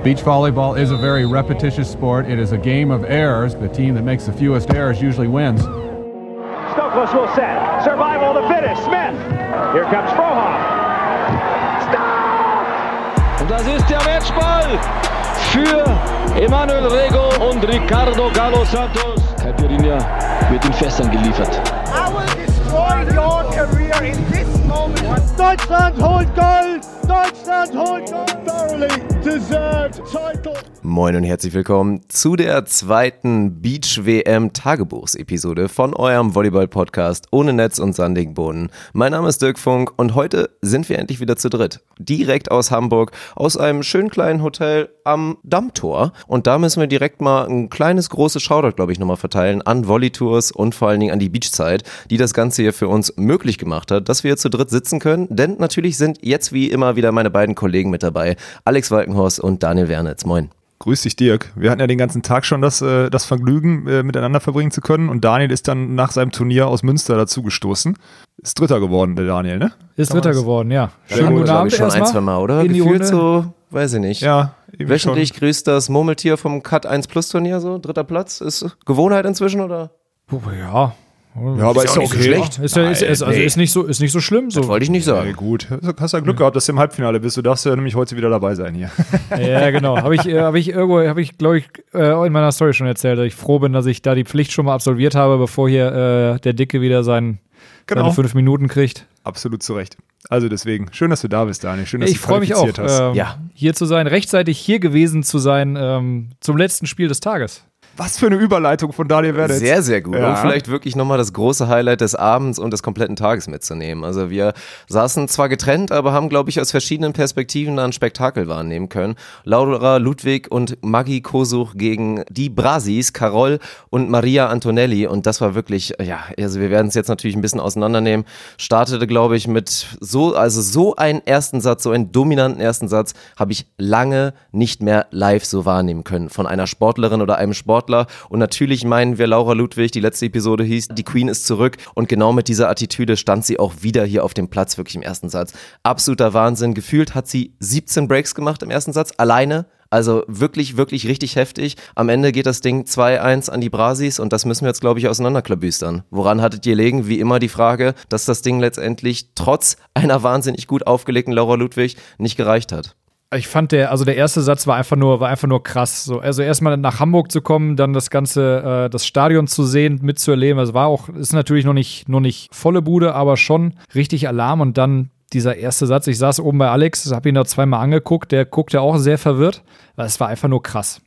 Beach volleyball is a very repetitious sport. It is a game of errors. The team that makes the fewest errors usually wins. Stokos will set. Survival to finish. Smith. Here comes Frohoff. Stop! Und das ist der Matchball für Emanuel Rego und Ricardo Galo Santos. Caipirinha wird in Fässern geliefert. I will destroy your career in this moment. Deutschland holt Gold! Deutschland holt Gold! Thoroughly deserved title! Moin und herzlich willkommen zu der zweiten Beach WM Tagebuchsepisode von eurem Volleyball-Podcast ohne Netz und sandigen Boden. Mein Name ist Dirk Funk und heute sind wir endlich wieder zu dritt. Direkt aus Hamburg, aus einem schönen kleinen Hotel am Dammtor. Und da müssen wir direkt mal ein kleines, großes Shoutout, glaube ich, nochmal verteilen an Volley-Tours und vor allen Dingen an die Beachzeit, die das Ganze hier für uns möglich gemacht hat, dass wir zu dritt sitzen können. Denn natürlich sind jetzt wie immer wieder meine beiden Kollegen mit dabei, Alex Walkenhorst und Daniel Wernitz. Moin. Grüß dich, Dirk. Wir hatten ja den ganzen Tag schon das, äh, das Vergnügen, äh, miteinander verbringen zu können. Und Daniel ist dann nach seinem Turnier aus Münster dazugestoßen. Ist Dritter geworden, der Daniel, ne? Ist man Dritter geworden, ja. Ja, Schönen gut, guten Abend ich schon ein, zwei Mal, oder? In die Gefühlt so, weiß ich nicht. Ja, Wöchentlich grüßt das Murmeltier vom Cut 1 Plus Turnier so, dritter Platz. Ist Gewohnheit inzwischen oder? Ja. Ja, aber ist, auch ja okay. schlecht. Ist, ja- ist, ist, also nee. ist, nicht so, ist nicht so schlimm. So. Das wollte ich nicht sagen. gut. Hast ja Glück gehabt, dass du im Halbfinale bist. Du darfst ja nämlich heute wieder dabei sein hier. Ja, genau. Habe ich, äh, hab ich irgendwo, habe ich, glaube ich, äh, in meiner Story schon erzählt, dass ich froh bin, dass ich da die Pflicht schon mal absolviert habe, bevor hier äh, der Dicke wieder sein, Genau. seine fünf Minuten kriegt. Absolut zu Recht. Also deswegen, schön, dass du da bist, Daniel. Schön, dass Ich du freue mich auch, hast. ähm, Ja. hier zu sein, rechtzeitig hier gewesen zu sein ähm, zum letzten Spiel des Tages. Was für eine Überleitung von Daniel Werdet. Sehr, sehr gut. Ja. Um vielleicht wirklich nochmal das große Highlight des Abends und des kompletten Tages mitzunehmen. Also wir saßen zwar getrennt, aber haben, glaube ich, aus verschiedenen Perspektiven ein Spektakel wahrnehmen können. Laura Ludwig und Maggie Kosuch gegen die Brasis, Carol und Maria Antonelli. Und das war wirklich, ja, also wir werden es jetzt natürlich ein bisschen auseinandernehmen. Startete, glaube ich, mit so, also so einen ersten Satz, so einen dominanten ersten Satz, habe ich lange nicht mehr live so wahrnehmen können von einer Sportlerin oder einem Sportler. Und natürlich meinen wir Laura Ludwig, die letzte Episode hieß, die Queen ist zurück. Und genau mit dieser Attitüde stand sie auch wieder hier auf dem Platz, wirklich im ersten Satz. Absoluter Wahnsinn. Gefühlt hat sie 17 Breaks gemacht im ersten Satz, alleine. Also wirklich, wirklich richtig heftig. Am Ende geht das Ding 2-1 an die Brasis und das müssen wir jetzt, glaube ich, auseinanderklabüstern. Woran hattet ihr legen? Wie immer die Frage, dass das Ding letztendlich trotz einer wahnsinnig gut aufgelegten Laura Ludwig nicht gereicht hat. Ich fand der, also der erste Satz war einfach nur, war einfach nur krass. So, also erstmal nach Hamburg zu kommen, dann das ganze, äh, das Stadion zu sehen, mitzuerleben. Es war auch, ist natürlich noch nicht, noch nicht volle Bude, aber schon richtig Alarm und dann dieser erste Satz. Ich saß oben bei Alex, habe ihn da zweimal angeguckt, der guckte auch sehr verwirrt. weil Es war einfach nur krass.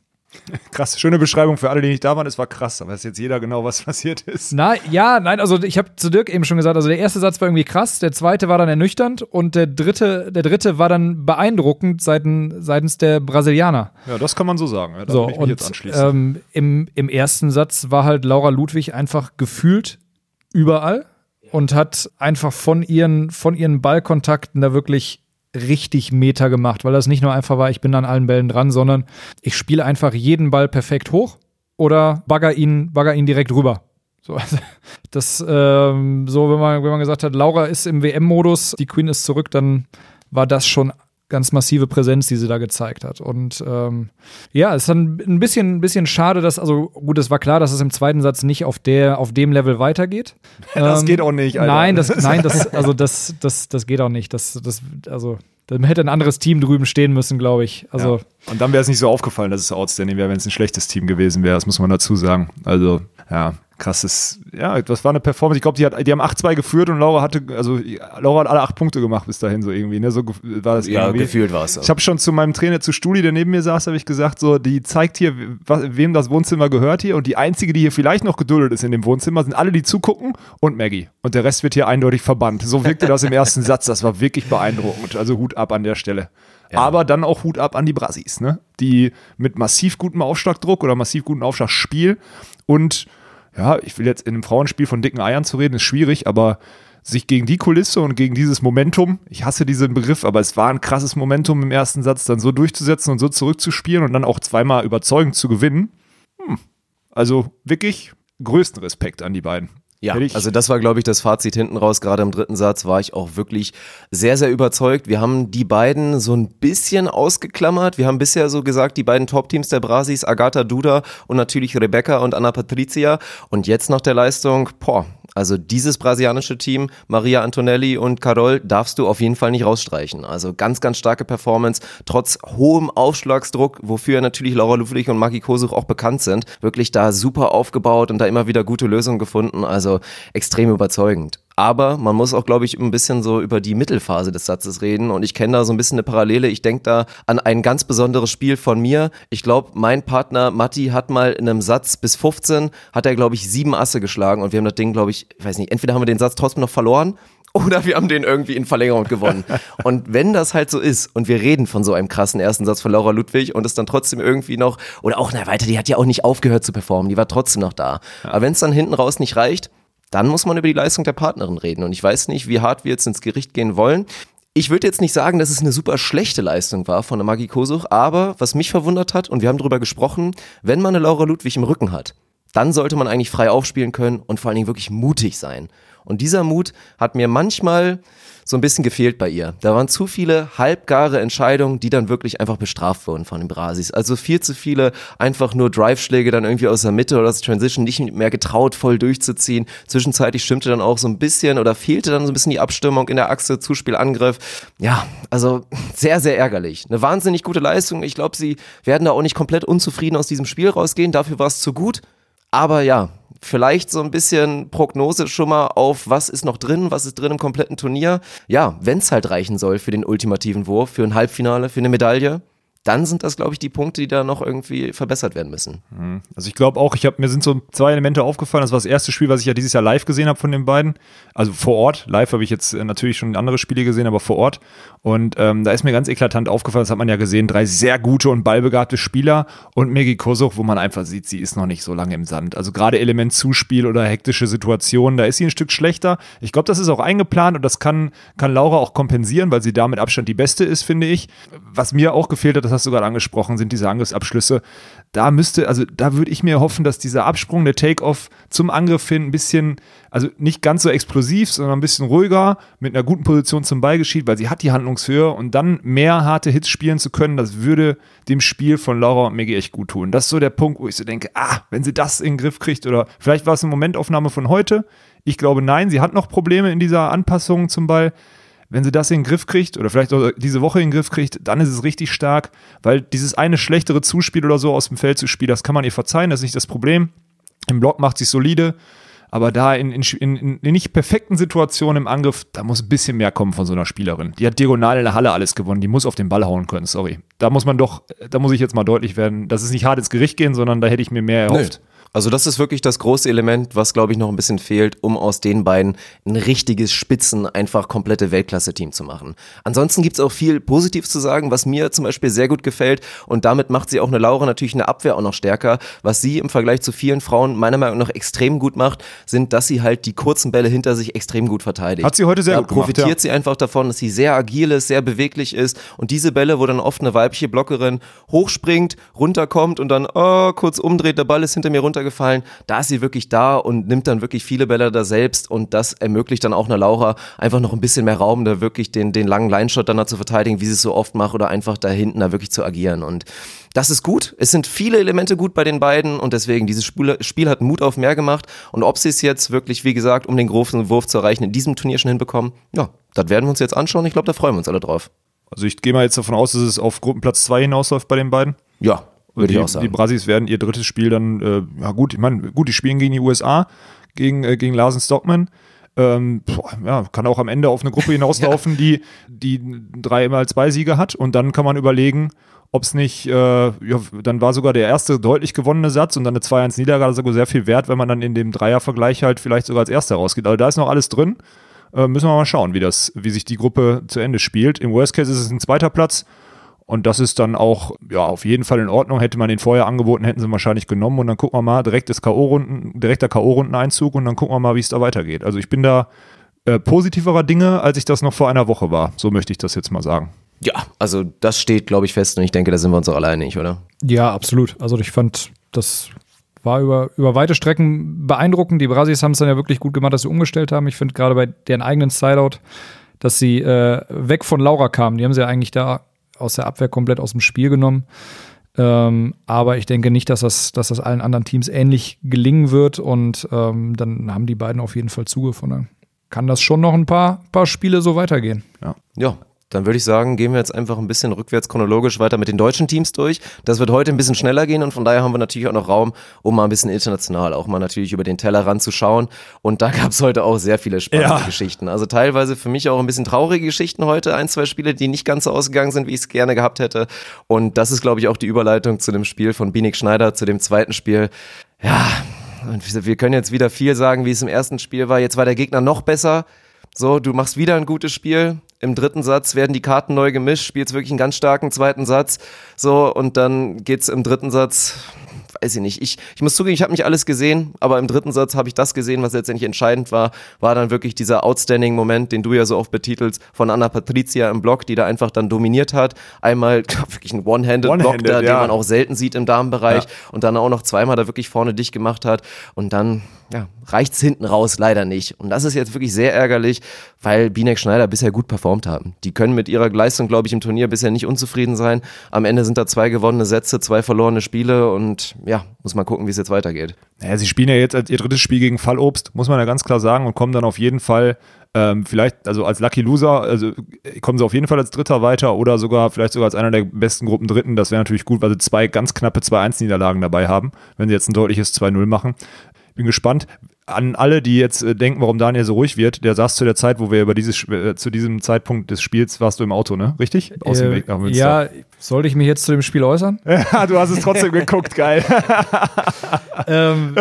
Krass. Schöne Beschreibung für alle, die nicht da waren. Es war krass. Aber weiß jetzt jeder genau, was passiert ist. Na, ja, nein, also ich habe zu Dirk eben schon gesagt, also der erste Satz war irgendwie krass, der zweite war dann ernüchternd und der dritte, der dritte war dann beeindruckend seiten, seitens der Brasilianer. Ja, das kann man so sagen. Ja, So, würde ich mich und jetzt anschließen. ähm, im, im ersten Satz war halt Laura Ludwig einfach gefühlt überall und hat einfach von ihren, von ihren Ballkontakten da wirklich richtig Meter gemacht, weil das nicht nur einfach war, ich bin an allen Bällen dran, sondern ich spiele einfach jeden Ball perfekt hoch oder bagger ihn, bagger ihn direkt rüber. So, also das, ähm, so, wenn man, wenn man gesagt hat, Laura ist im WM-Modus, die Queen ist zurück, dann war das schon ganz massive Präsenz, die sie da gezeigt hat. Und ähm, ja, es ist dann ein bisschen, ein bisschen schade, dass, also gut, es war klar, dass es im zweiten Satz nicht auf der, auf dem Level weitergeht. Das Ähm, geht auch nicht, Alter. Nein, das, nein, das, also das, das, das geht auch nicht. Das, das, also, da hätte ein anderes Team drüben stehen müssen, glaube ich. Also, ja. Und dann wäre es nicht so aufgefallen, dass es outstanding wäre, wenn es ein schlechtes Team gewesen wäre. Das muss man dazu sagen. Also, ja, krasses, ja, das war eine Performance. Ich glaube, die, hat- die haben 8-2 geführt und Laura hatte, also Laura hat alle acht Punkte gemacht bis dahin so irgendwie. Ne? So war das Ja, irgendwie. gefühlt war es so. Ich habe schon zu meinem Trainer, zu Stuli, der neben mir saß, habe ich gesagt, so, die zeigt hier, wem das Wohnzimmer gehört hier und die einzige, die hier vielleicht noch geduldet ist in dem Wohnzimmer, sind alle, die zugucken und Maggie. Und der Rest wird hier eindeutig verbannt. So wirkte das im ersten Satz. Das war wirklich beeindruckend. Also Hut ab an der Stelle. Aber dann auch Hut ab an die Brasis, ne? Die mit massiv gutem Aufschlagdruck oder massiv gutem Aufschlagspiel und ja, ich will jetzt in einem Frauenspiel von dicken Eiern zu reden, ist schwierig, aber sich gegen die Kulisse und gegen dieses Momentum, ich hasse diesen Begriff, aber es war ein krasses Momentum im ersten Satz, dann so durchzusetzen und so zurückzuspielen und dann auch zweimal überzeugend zu gewinnen. Hm. Also wirklich größten Respekt an die beiden. Ja, also das war, glaube ich, das Fazit hinten raus. Gerade im dritten Satz war ich auch wirklich sehr, sehr überzeugt. Wir haben die beiden so ein bisschen ausgeklammert. Wir haben bisher so gesagt, die beiden Top-Teams der Brasis, Agatha Duda und natürlich Rebecca und Anna Patricia. Und jetzt nach der Leistung, boah, also dieses brasilianische Team, Maria Antonelli und Carol, darfst du auf jeden Fall nicht rausstreichen. Also ganz, ganz starke Performance, trotz hohem Aufschlagsdruck, wofür natürlich Laura Ludwig und Maki Kosuch auch bekannt sind. Wirklich da super aufgebaut und da immer wieder gute Lösungen gefunden. Also extrem überzeugend. Aber man muss auch, glaube ich, ein bisschen so über die Mittelphase des Satzes reden. Und ich kenne da so ein bisschen eine Parallele. Ich denke da an ein ganz besonderes Spiel von mir. Ich glaube, mein Partner Matti hat mal in einem Satz bis 15, hat er, glaube ich, sieben Asse geschlagen. Und wir haben das Ding, glaube ich, ich weiß nicht, entweder haben wir den Satz trotzdem noch verloren oder wir haben den irgendwie in Verlängerung gewonnen. Und wenn das halt so ist und wir reden von so einem krassen ersten Satz von Laura Ludwig und es dann trotzdem irgendwie noch, oder auch, na weiter, die hat ja auch nicht aufgehört zu performen, die war trotzdem noch da. Aber wenn es dann hinten raus nicht reicht, dann muss man über die Leistung der Partnerin reden. Und ich weiß nicht, wie hart wir jetzt ins Gericht gehen wollen. Ich würde jetzt nicht sagen, dass es eine super schlechte Leistung war von der Maggie Kosuch, aber was mich verwundert hat, und wir haben darüber gesprochen, wenn man eine Laura Ludwig im Rücken hat, dann sollte man eigentlich frei aufspielen können und vor allen Dingen wirklich mutig sein. Und dieser Mut hat mir manchmal so ein bisschen gefehlt bei ihr. Da waren zu viele halbgare Entscheidungen, die dann wirklich einfach bestraft wurden von den Brasis. Also viel zu viele einfach nur Drive-Schläge dann irgendwie aus der Mitte oder aus der Transition nicht mehr getraut, voll durchzuziehen. Zwischenzeitlich stimmte dann auch so ein bisschen oder fehlte dann so ein bisschen die Abstimmung in der Achse, Zuspiel, Angriff. Ja, also sehr, sehr ärgerlich. Eine wahnsinnig gute Leistung. Ich glaube, sie werden da auch nicht komplett unzufrieden aus diesem Spiel rausgehen. Dafür war es zu gut. Aber ja, vielleicht so ein bisschen Prognose schon mal auf, was ist noch drin, was ist drin im kompletten Turnier. Ja, wenn es halt reichen soll für den ultimativen Wurf, für ein Halbfinale, für eine Medaille, dann sind das, glaube ich, die Punkte, die da noch irgendwie verbessert werden müssen. Also ich glaube auch, ich habe mir sind so zwei Elemente aufgefallen. Das war das erste Spiel, was ich ja dieses Jahr live gesehen habe von den beiden. Also vor Ort. Live habe ich jetzt äh, natürlich schon andere Spiele gesehen, aber vor Ort. Und ähm, da ist mir ganz eklatant aufgefallen, das hat man ja gesehen, drei sehr gute und ballbegabte Spieler und Maggie Kosuch, wo man einfach sieht, sie ist noch nicht so lange im Sand. Also gerade Element Zuspiel oder hektische Situationen, da ist sie ein Stück schlechter. Ich glaube, das ist auch eingeplant und das kann, kann Laura auch kompensieren, weil sie da mit Abstand die Beste ist, finde ich. Was mir auch gefehlt hat, das hast du gerade angesprochen, sind diese Angriffsabschlüsse. Da müsste, also da würde ich mir hoffen, dass dieser Absprung, der Take-Off zum Angriff hin ein bisschen, also nicht ganz so explosiv, sondern ein bisschen ruhiger, mit einer guten Position zum Ball geschieht, weil sie hat die Handlungshöhe und dann mehr harte Hits spielen zu können, das würde dem Spiel von Laura und Maggie echt gut tun. Das ist so der Punkt, wo ich so denke, ah, wenn sie das in den Griff kriegt oder vielleicht war es eine Momentaufnahme von heute. Ich glaube, nein, sie hat noch Probleme in dieser Anpassung zum Ball. Wenn sie das in den Griff kriegt oder vielleicht auch diese Woche in den Griff kriegt, dann ist es richtig stark, weil dieses eine schlechtere Zuspiel oder so aus dem Feld zu spielen, das kann man ihr verzeihen, das ist nicht das Problem. Im Block macht sie solide, aber da in, in, in, in nicht perfekten Situationen im Angriff, da muss ein bisschen mehr kommen von so einer Spielerin. Die hat diagonal in der Halle alles gewonnen, die muss auf den Ball hauen können, sorry. Da muss man doch, da muss ich jetzt mal deutlich werden, das ist nicht hart ins Gericht gehen, sondern da hätte ich mir mehr erhofft. Also das ist wirklich das große Element, was glaube ich noch ein bisschen fehlt, um aus den beiden ein richtiges Spitzen, einfach komplette Weltklasse-Team zu machen. Ansonsten gibt es auch viel Positives zu sagen, was mir zum Beispiel sehr gut gefällt und damit macht sie auch eine Laura natürlich eine Abwehr auch noch stärker. Was sie im Vergleich zu vielen Frauen meiner Meinung nach extrem gut macht, sind, dass sie halt die kurzen Bälle hinter sich extrem gut verteidigt. Hat sie heute sehr da gut gemacht, profitiert ja. sie einfach davon, dass sie sehr agil ist, sehr beweglich ist und diese Bälle, wo dann oft eine weibliche Blockerin hochspringt, runterkommt und dann oh, kurz umdreht, der Ball ist hinter mir runtergefallen, da ist sie wirklich da und nimmt dann wirklich viele Bälle da selbst und das ermöglicht dann auch einer Laura einfach noch ein bisschen mehr Raum, da wirklich den, den langen Line-Shot dann da zu verteidigen, wie sie es so oft macht oder einfach da hinten da wirklich zu agieren und das ist gut. Es sind viele Elemente gut bei den beiden und deswegen, dieses Spiel, Spiel hat Mut auf mehr gemacht. Und ob sie es jetzt wirklich, wie gesagt, um den großen Wurf zu erreichen, in diesem Turnier schon hinbekommen, ja, das werden wir uns jetzt anschauen. Ich glaube, da freuen wir uns alle drauf. Also ich gehe mal jetzt davon aus, dass es auf Gruppenplatz 2 hinausläuft bei den beiden. Ja, würde die, ich auch sagen. Die Brasis werden ihr drittes Spiel dann, äh, ja gut, ich meine, gut, die spielen gegen die USA, gegen, äh, gegen Larsen Stockman. Ähm, ja, kann auch am Ende auf eine Gruppe hinauslaufen, die, die dreimal zwei Siege hat und dann kann man überlegen, ob es nicht, äh, ja, dann war sogar der erste deutlich gewonnene Satz und dann eine 2-1-Niederlage sogar sehr viel wert, wenn man dann in dem Dreiervergleich halt vielleicht sogar als Erster rausgeht. Also da ist noch alles drin. Äh, müssen wir mal schauen, wie, das, wie sich die Gruppe zu Ende spielt. Im Worst Case ist es ein zweiter Platz. Und das ist dann auch, ja, auf jeden Fall in Ordnung. Hätte man den vorher angeboten, hätten sie wahrscheinlich genommen. Und dann gucken wir mal, direktes K.O.-Runden, direkter K.O.-Rundeneinzug und dann gucken wir mal, wie es da weitergeht. Also ich bin da äh, positiverer Dinge, als ich das noch vor einer Woche war. So möchte ich das jetzt mal sagen. Ja, also das steht, glaube ich, fest und ich denke, da sind wir uns auch alle einig, oder? Ja, absolut. Also ich fand, das war über, über weite Strecken beeindruckend. Die Brasis haben es dann ja wirklich gut gemacht, dass sie umgestellt haben. Ich finde gerade bei deren eigenen Sideout, dass sie äh, weg von Laura kamen. Die haben sie ja eigentlich da aus der Abwehr komplett aus dem Spiel genommen. Ähm, aber ich denke nicht, dass das, dass das allen anderen Teams ähnlich gelingen wird. Und ähm, dann haben die beiden auf jeden Fall zugefunden. Kann das schon noch ein paar, paar Spiele so weitergehen. Ja. ja, dann würde ich sagen, gehen wir jetzt einfach ein bisschen rückwärts chronologisch weiter mit den deutschen Teams durch. Das wird heute ein bisschen schneller gehen und von daher haben wir natürlich auch noch Raum, um mal ein bisschen international auch mal natürlich über den Teller ranzuschauen. Und da gab es heute auch sehr viele spannende ja. Geschichten. Also teilweise für mich auch ein bisschen traurige Geschichten heute. Ein, zwei Spiele, die nicht ganz so ausgegangen sind, wie ich es gerne gehabt hätte. Und das ist, glaube ich, auch die Überleitung zu dem Spiel von Binik Schneider, zu dem zweiten Spiel. Ja, und wir können jetzt wieder viel sagen, wie es im ersten Spiel war. Jetzt war der Gegner noch besser. So, du machst wieder ein gutes Spiel. Im dritten Satz werden die Karten neu gemischt, spielst wirklich einen ganz starken zweiten Satz. So, und dann geht's im dritten Satz weiß ich nicht. Ich, ich muss zugeben, ich habe nicht alles gesehen, aber im dritten Satz habe ich das gesehen, was letztendlich entscheidend war, war dann wirklich dieser Outstanding-Moment, den du ja so oft betitelst, von Anna Patricia im Block, die da einfach dann dominiert hat. Einmal wirklich ein One-Handed-Block One da, ja. den man auch selten sieht im Damenbereich ja. und dann auch noch zweimal da wirklich vorne dicht gemacht hat und dann ja, reicht's hinten raus leider nicht. Und das ist jetzt wirklich sehr ärgerlich, weil Binek Schneider bisher gut performt haben. Die können mit ihrer Leistung, glaube ich, im Turnier bisher nicht unzufrieden sein. Am Ende sind da zwei gewonnene Sätze, zwei verlorene Spiele und ja, muss man gucken, wie es jetzt weitergeht. Naja, sie spielen ja jetzt als ihr drittes Spiel gegen Fallobst, muss man ja ganz klar sagen, und kommen dann auf jeden Fall ähm, vielleicht, also als Lucky Loser, also kommen sie auf jeden Fall als Dritter weiter oder sogar, vielleicht sogar als einer der besten Gruppen Dritten. Das wäre natürlich gut, weil sie zwei ganz knappe 2-1-Niederlagen dabei haben, wenn sie jetzt ein deutliches 2-0 machen. Bin gespannt an alle, die jetzt äh, denken, warum Daniel so ruhig wird, der saß zu der Zeit, wo wir über dieses, äh, zu diesem Zeitpunkt des Spiels warst du im Auto, ne? Richtig? Aus äh, Weg nach Münster. Ja, sollte ich mich jetzt zu dem Spiel äußern? Ja, du hast es trotzdem geguckt, geil. ähm,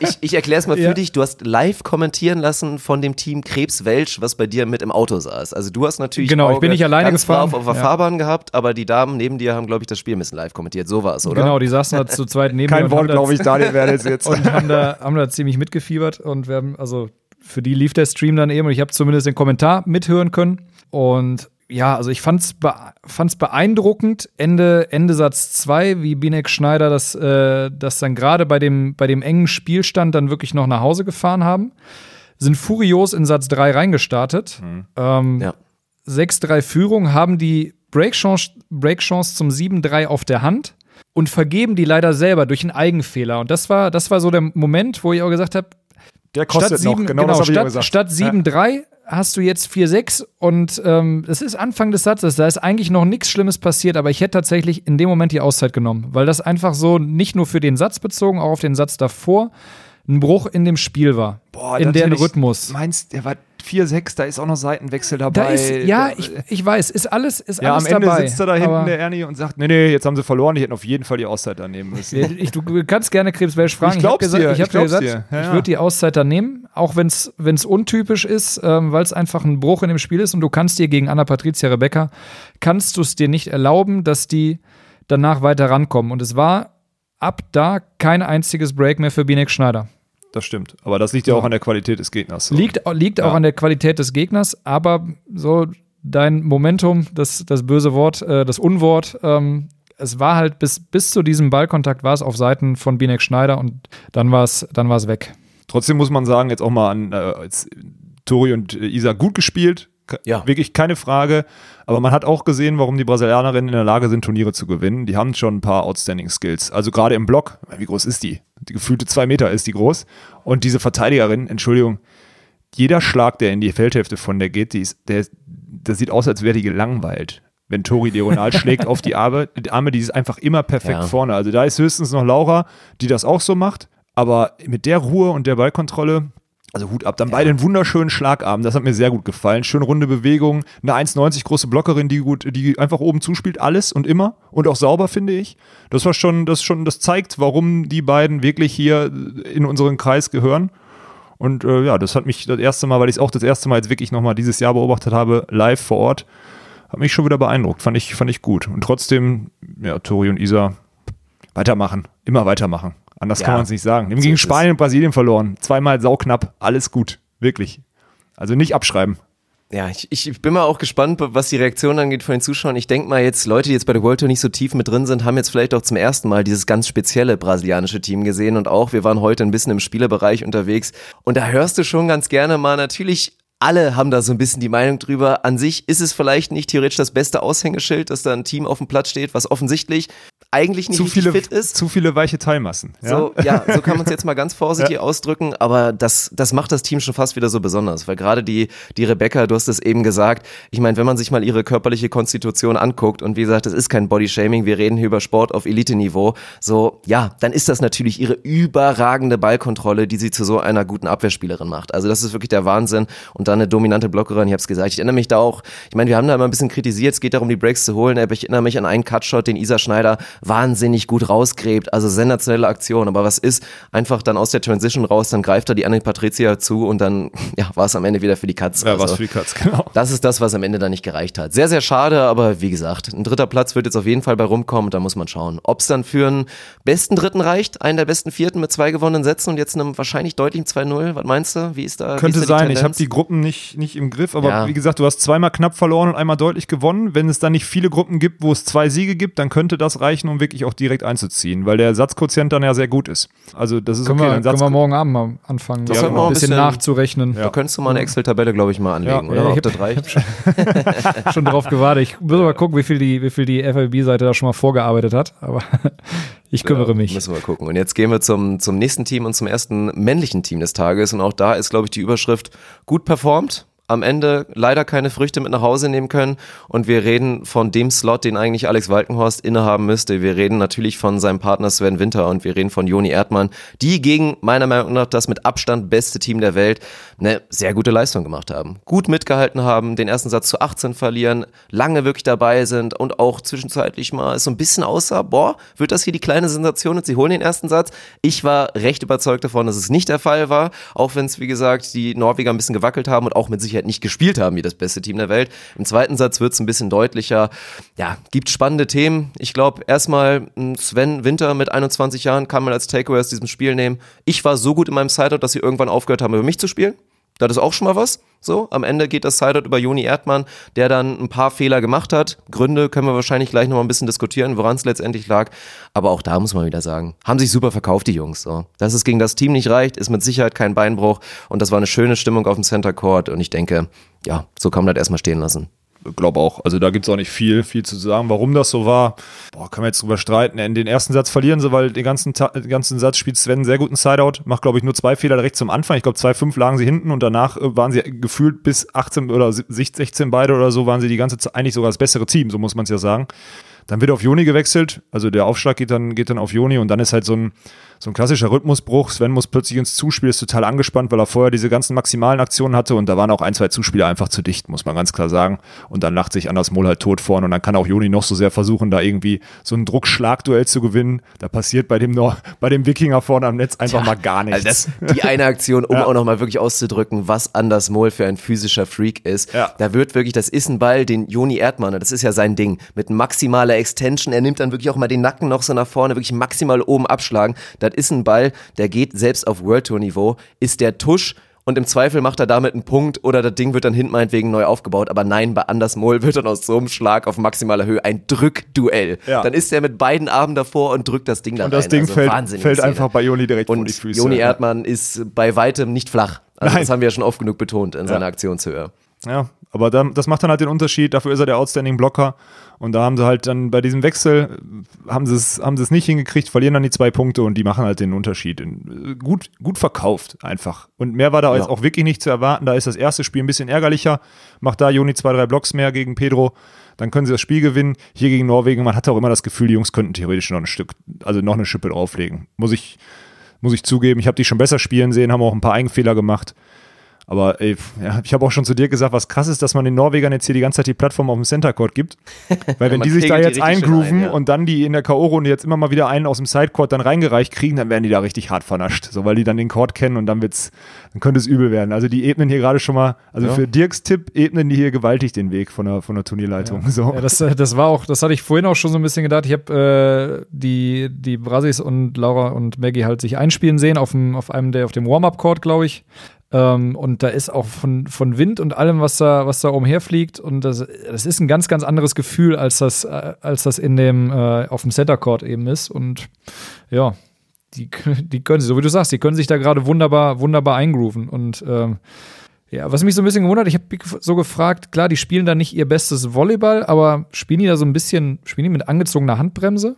ich ich erkläre es mal für ja. dich. Du hast live kommentieren lassen von dem Team Krebs Welsch, was bei dir mit im Auto saß. Also du hast natürlich genau, ich bin nicht alleine gefahren. auf, auf der ja. Fahrbahn gehabt, aber die Damen neben dir haben, glaube ich, das Spiel ein bisschen live kommentiert. So war es, oder? Genau, die saßen da zu zweit neben Kein mir. Kein Wort, glaube ich, Daniel wäre jetzt. Und haben da, haben da ziemlich mitgefiebert und wir haben also für die lief der Stream dann eben und ich habe zumindest den Kommentar mithören können. Und ja, also ich fand's, be fand's beeindruckend, Ende, Ende Satz 2, wie Binek Schneider das, äh, das dann gerade bei dem, bei dem engen Spielstand dann wirklich noch nach Hause gefahren haben. Sind furios in Satz 3 reingestartet. Mhm. Ähm, ja. 6-3 Führung, haben die Breakchance, Breakchance zum 7-3 auf der Hand und vergeben die leider selber durch einen Eigenfehler. Und das war, das war so der Moment, wo ich auch gesagt habe, der kostet statt 7, noch, genau, genau statt, statt 7-3 ja. Hast du jetzt 4-6 und ähm, es ist Anfang des Satzes, da ist eigentlich noch nichts Schlimmes passiert, aber ich hätte tatsächlich in dem Moment die Auszeit genommen, weil das einfach so nicht nur für den Satz bezogen, auch auf den Satz davor ein Bruch in dem Spiel war. Boah, in deren Rhythmus. Meinst, der war 4-6, da ist auch noch Seitenwechsel dabei. Da ist, ja, ich, ich weiß, ist alles, ist ja, alles am Ende dabei, sitzt er da hinten, der Ernie, und sagt, nee, nee, jetzt haben sie verloren, die hätten auf jeden Fall die Auszeit da nehmen müssen. ich, du kannst gerne Krebswelsch fragen. Ich, ich habe gesagt, dir, ich, hab dir gesagt, ja, ich würde die Auszeit da nehmen, auch wenn es untypisch ist, ähm, weil es einfach ein Bruch in dem Spiel ist und du kannst dir gegen Anna Patricia Rebecca, kannst du es dir nicht erlauben, dass die danach weiter rankommen. Und es war ab da kein einziges Break mehr für Binek Schneider das stimmt. Aber das liegt ja auch an der Qualität des Gegners. So. Liegt, liegt ja. auch an der Qualität des Gegners, aber so dein Momentum, das, das böse Wort, äh, das Unwort, ähm, es war halt bis, bis zu diesem Ballkontakt war es auf Seiten von Binek Schneider und dann war es dann weg. Trotzdem muss man sagen, jetzt auch mal an äh, Tori und Isa gut gespielt, ja. Wirklich keine Frage. Aber man hat auch gesehen, warum die Brasilianerinnen in der Lage sind, Turniere zu gewinnen. Die haben schon ein paar Outstanding Skills. Also gerade im Block, wie groß ist die? Die gefühlte zwei Meter ist die groß. Und diese Verteidigerin, Entschuldigung, jeder Schlag, der in die Feldhälfte von der geht, die ist, der, das sieht aus, als wäre die gelangweilt. Wenn Tori diagonal schlägt auf die Arme, die Arme, die ist einfach immer perfekt ja. vorne. Also da ist höchstens noch Laura, die das auch so macht. Aber mit der Ruhe und der Ballkontrolle, also Hut ab. Dann ja. beide einen wunderschönen Schlagabend. Das hat mir sehr gut gefallen. Schön runde Bewegung. Eine 1,90 große Blockerin, die gut, die einfach oben zuspielt. Alles und immer. Und auch sauber, finde ich. Das war schon, das schon, das zeigt, warum die beiden wirklich hier in unseren Kreis gehören. Und äh, ja, das hat mich das erste Mal, weil ich es auch das erste Mal jetzt wirklich nochmal dieses Jahr beobachtet habe, live vor Ort, hat mich schon wieder beeindruckt. Fand ich, fand ich gut. Und trotzdem, ja, Tori und Isa, weitermachen. Immer weitermachen. Anders ja, kann man es nicht sagen. Wir haben so gegen Spanien und Brasilien verloren. Zweimal sauknapp. Alles gut. Wirklich. Also nicht abschreiben. Ja, ich, ich bin mal auch gespannt, was die Reaktion angeht von den Zuschauern. Ich denke mal jetzt, Leute, die jetzt bei der World Tour nicht so tief mit drin sind, haben jetzt vielleicht auch zum ersten Mal dieses ganz spezielle brasilianische Team gesehen und auch, wir waren heute ein bisschen im Spielerbereich unterwegs und da hörst du schon ganz gerne mal natürlich alle haben da so ein bisschen die Meinung drüber. An sich ist es vielleicht nicht theoretisch das beste Aushängeschild, dass da ein Team auf dem Platz steht, was offensichtlich eigentlich nicht zu viele, fit ist. Zu viele weiche Teilmassen. Ja, so, ja, so kann man es jetzt mal ganz vorsichtig ja. ausdrücken, aber das, das macht das Team schon fast wieder so besonders, weil gerade die, die Rebecca, du hast es eben gesagt, ich meine, wenn man sich mal ihre körperliche Konstitution anguckt und wie gesagt, das ist kein Bodyshaming, wir reden hier über Sport auf Elite-Niveau, so, ja, dann ist das natürlich ihre überragende Ballkontrolle, die sie zu so einer guten Abwehrspielerin macht. Also das ist wirklich der Wahnsinn und dann eine dominante Blockerin, ich habe es gesagt, ich erinnere mich da auch, ich meine, wir haben da immer ein bisschen kritisiert, es geht darum, die Breaks zu holen, aber ich erinnere mich an einen Cutshot, den Isa Schneider wahnsinnig gut rausgräbt, also sensationelle Aktion. Aber was ist? Einfach dann aus der Transition raus, dann greift er die Anne Patricia zu und dann ja, war es am Ende wieder für die Katz. Ja, also, was für die Katz, genau. Das ist das, was am Ende dann nicht gereicht hat. Sehr, sehr schade, aber wie gesagt, ein dritter Platz wird jetzt auf jeden Fall bei rumkommen, da muss man schauen. Ob es dann für einen besten Dritten reicht, einen der besten Vierten mit zwei gewonnenen Sätzen und jetzt einem wahrscheinlich deutlichen 2-0. Was meinst du? Wie ist da? Könnte ist da sein, ich habe die Gruppen nicht, nicht im Griff, aber ja. wie gesagt, du hast zweimal knapp verloren und einmal deutlich gewonnen. Wenn es dann nicht viele Gruppen gibt, wo es zwei Siege gibt, dann könnte das reichen, um wirklich auch direkt einzuziehen, weil der Satzquotient dann ja sehr gut ist. Also das ist können okay. Wir, können wir morgen Abend mal anfangen, das ja, genau. ein bisschen, bisschen nachzurechnen. Ja. Da könntest du mal eine Excel-Tabelle, glaube ich, mal anlegen, ja, oder? Ja, ich habe hab schon, schon drauf gewartet. Ich muss mal gucken, wie viel die, wie viel die FLB-Seite da schon mal vorgearbeitet hat, aber ich kümmere mich. Müssen wir gucken. Und jetzt gehen wir zum, zum nächsten Team und zum ersten männlichen Team des Tages. Und auch da ist, glaube ich, die Überschrift gut performt am Ende leider keine Früchte mit nach Hause nehmen können. Und wir reden von dem Slot, den eigentlich Alex Walkenhorst innehaben müsste. Wir reden natürlich von seinem Partner Sven Winter und wir reden von Joni Erdmann, die gegen meiner Meinung nach das mit Abstand beste Team der Welt eine sehr gute Leistung gemacht haben. Gut mitgehalten haben, den ersten Satz zu 18 verlieren, lange wirklich dabei sind und auch zwischenzeitlich mal so ein bisschen aussah, boah, wird das hier die kleine Sensation und sie holen den ersten Satz. Ich war recht überzeugt davon, dass es nicht der Fall war, auch wenn es, wie gesagt, die Norweger ein bisschen gewackelt haben und auch mit Sicherheit Sicherheit nicht gespielt haben wie das beste Team der Welt. Im zweiten Satz wird es ein bisschen deutlicher. Ja, gibt spannende Themen. Ich glaube, erstmal hm, Sven Winter mit 21 Jahren kann man als Takeaway aus diesem Spiel nehmen. Ich war so gut in meinem Sideout, dass sie irgendwann aufgehört haben, über mich zu spielen. Das ist auch schon mal was. So, am Ende geht das Sideout über Joni Erdmann, der dann ein paar Fehler gemacht hat. Gründe können wir wahrscheinlich gleich noch mal ein bisschen diskutieren, woran es letztendlich lag. Aber auch da muss man wieder sagen, haben sich super verkauft, die Jungs. So. Dass es gegen das Team nicht reicht, ist mit Sicherheit kein Beinbruch. Und das war eine schöne Stimmung auf dem Center Court. Und ich denke, ja, so kann man das erstmal stehen lassen glaube auch. Also da gibt es auch nicht viel, viel zu sagen, warum das so war. Boah, kann man jetzt drüber streiten. In den ersten Satz verlieren sie, weil den ganzen, den ganzen Satz spielt Sven einen sehr guten Sideout, macht, glaube ich, nur zwei Fehler direkt zum Anfang. Ich glaube, zwei fünf lagen sie hinten und danach äh, waren sie gefühlt bis 18 oder 16 beide oder so, waren sie die ganze Zeit eigentlich sogar das bessere Team, so muss man es ja sagen. Dann wird auf Joni gewechselt, also der Aufschlag geht dann, geht dann auf Joni und dann ist halt so ein, so ein klassischer Rhythmusbruch. Sven muss plötzlich ins Zuspiel, ist total angespannt, weil er vorher diese ganzen maximalen Aktionen hatte und da waren auch ein, zwei Zuspieler einfach zu dicht, muss man ganz klar sagen. Und dann lacht sich Anders Mohl halt tot vorn und dann kann auch Joni noch so sehr versuchen, da irgendwie so ein Druckschlagduell zu gewinnen. Da passiert bei dem, Nor bei dem Wikinger vorne am Netz einfach ja, mal gar nichts. Also das, die eine Aktion, um ja. auch nochmal wirklich auszudrücken, was Anders Mohl für ein physischer Freak ist. Ja. Da wird wirklich, das ist ein Ball, den Joni Erdmann, das ist ja sein Ding, mit maximaler Extension, er nimmt dann wirklich auch mal den Nacken noch so nach vorne, wirklich maximal oben abschlagen. Das ist ein Ball, der geht selbst auf World Tour Niveau, ist der Tusch und im Zweifel macht er damit einen Punkt oder das Ding wird dann hinten meinetwegen neu aufgebaut. Aber nein, bei Anders Moll wird dann aus so einem Schlag auf maximaler Höhe ein Drückduell. Ja. Dann ist er mit beiden Armen davor und drückt das Ding da Und das rein. Ding also fällt, fällt einfach bei Joni direkt und vor die Füße. Joni Erdmann ist bei weitem nicht flach. Also nein. das haben wir ja schon oft genug betont in seiner Aktionshöhe. Ja, aber dann, das macht dann halt den Unterschied. Dafür ist er der Outstanding Blocker. Und da haben sie halt dann bei diesem Wechsel, haben sie es, haben sie es nicht hingekriegt, verlieren dann die zwei Punkte und die machen halt den Unterschied. Gut, gut verkauft einfach. Und mehr war da ja. jetzt auch wirklich nicht zu erwarten. Da ist das erste Spiel ein bisschen ärgerlicher. Macht da Juni zwei, drei Blocks mehr gegen Pedro. Dann können sie das Spiel gewinnen. Hier gegen Norwegen, man hatte auch immer das Gefühl, die Jungs könnten theoretisch noch ein Stück, also noch eine Schippe drauflegen. Muss ich, muss ich zugeben. Ich habe die schon besser spielen sehen, haben auch ein paar Eigenfehler gemacht. Aber ey, ja, ich habe auch schon zu dir gesagt, was krass ist, dass man den Norwegern jetzt hier die ganze Zeit die Plattform auf dem Center Court gibt. Weil wenn die sich da jetzt eingrooven ein, ja. und dann die in der K.O.-Runde jetzt immer mal wieder einen aus dem Sidecourt dann reingereicht kriegen, dann werden die da richtig hart vernascht. So, weil die dann den Court kennen und dann wird's, dann könnte es übel werden. Also die ebnen hier gerade schon mal, also ja. für Dirks Tipp ebnen die hier gewaltig den Weg von der, von der Turnierleitung. Ja. So. Ja, das, das war auch, das hatte ich vorhin auch schon so ein bisschen gedacht. Ich habe äh, die, die Brasis und Laura und Maggie halt sich einspielen sehen auf, dem, auf einem der, auf dem Warm-Up-Court, glaube ich. Ähm, und da ist auch von, von Wind und allem, was da, was da umherfliegt. Und das, das ist ein ganz, ganz anderes Gefühl, als das, äh, als das in dem, äh, auf dem Center Court eben ist. Und ja, die, die können so wie du sagst, die können sich da gerade wunderbar, wunderbar eingrooven. Und ähm, ja, was mich so ein bisschen gewundert, ich habe so gefragt, klar, die spielen da nicht ihr bestes Volleyball, aber spielen die da so ein bisschen, spielen die mit angezogener Handbremse?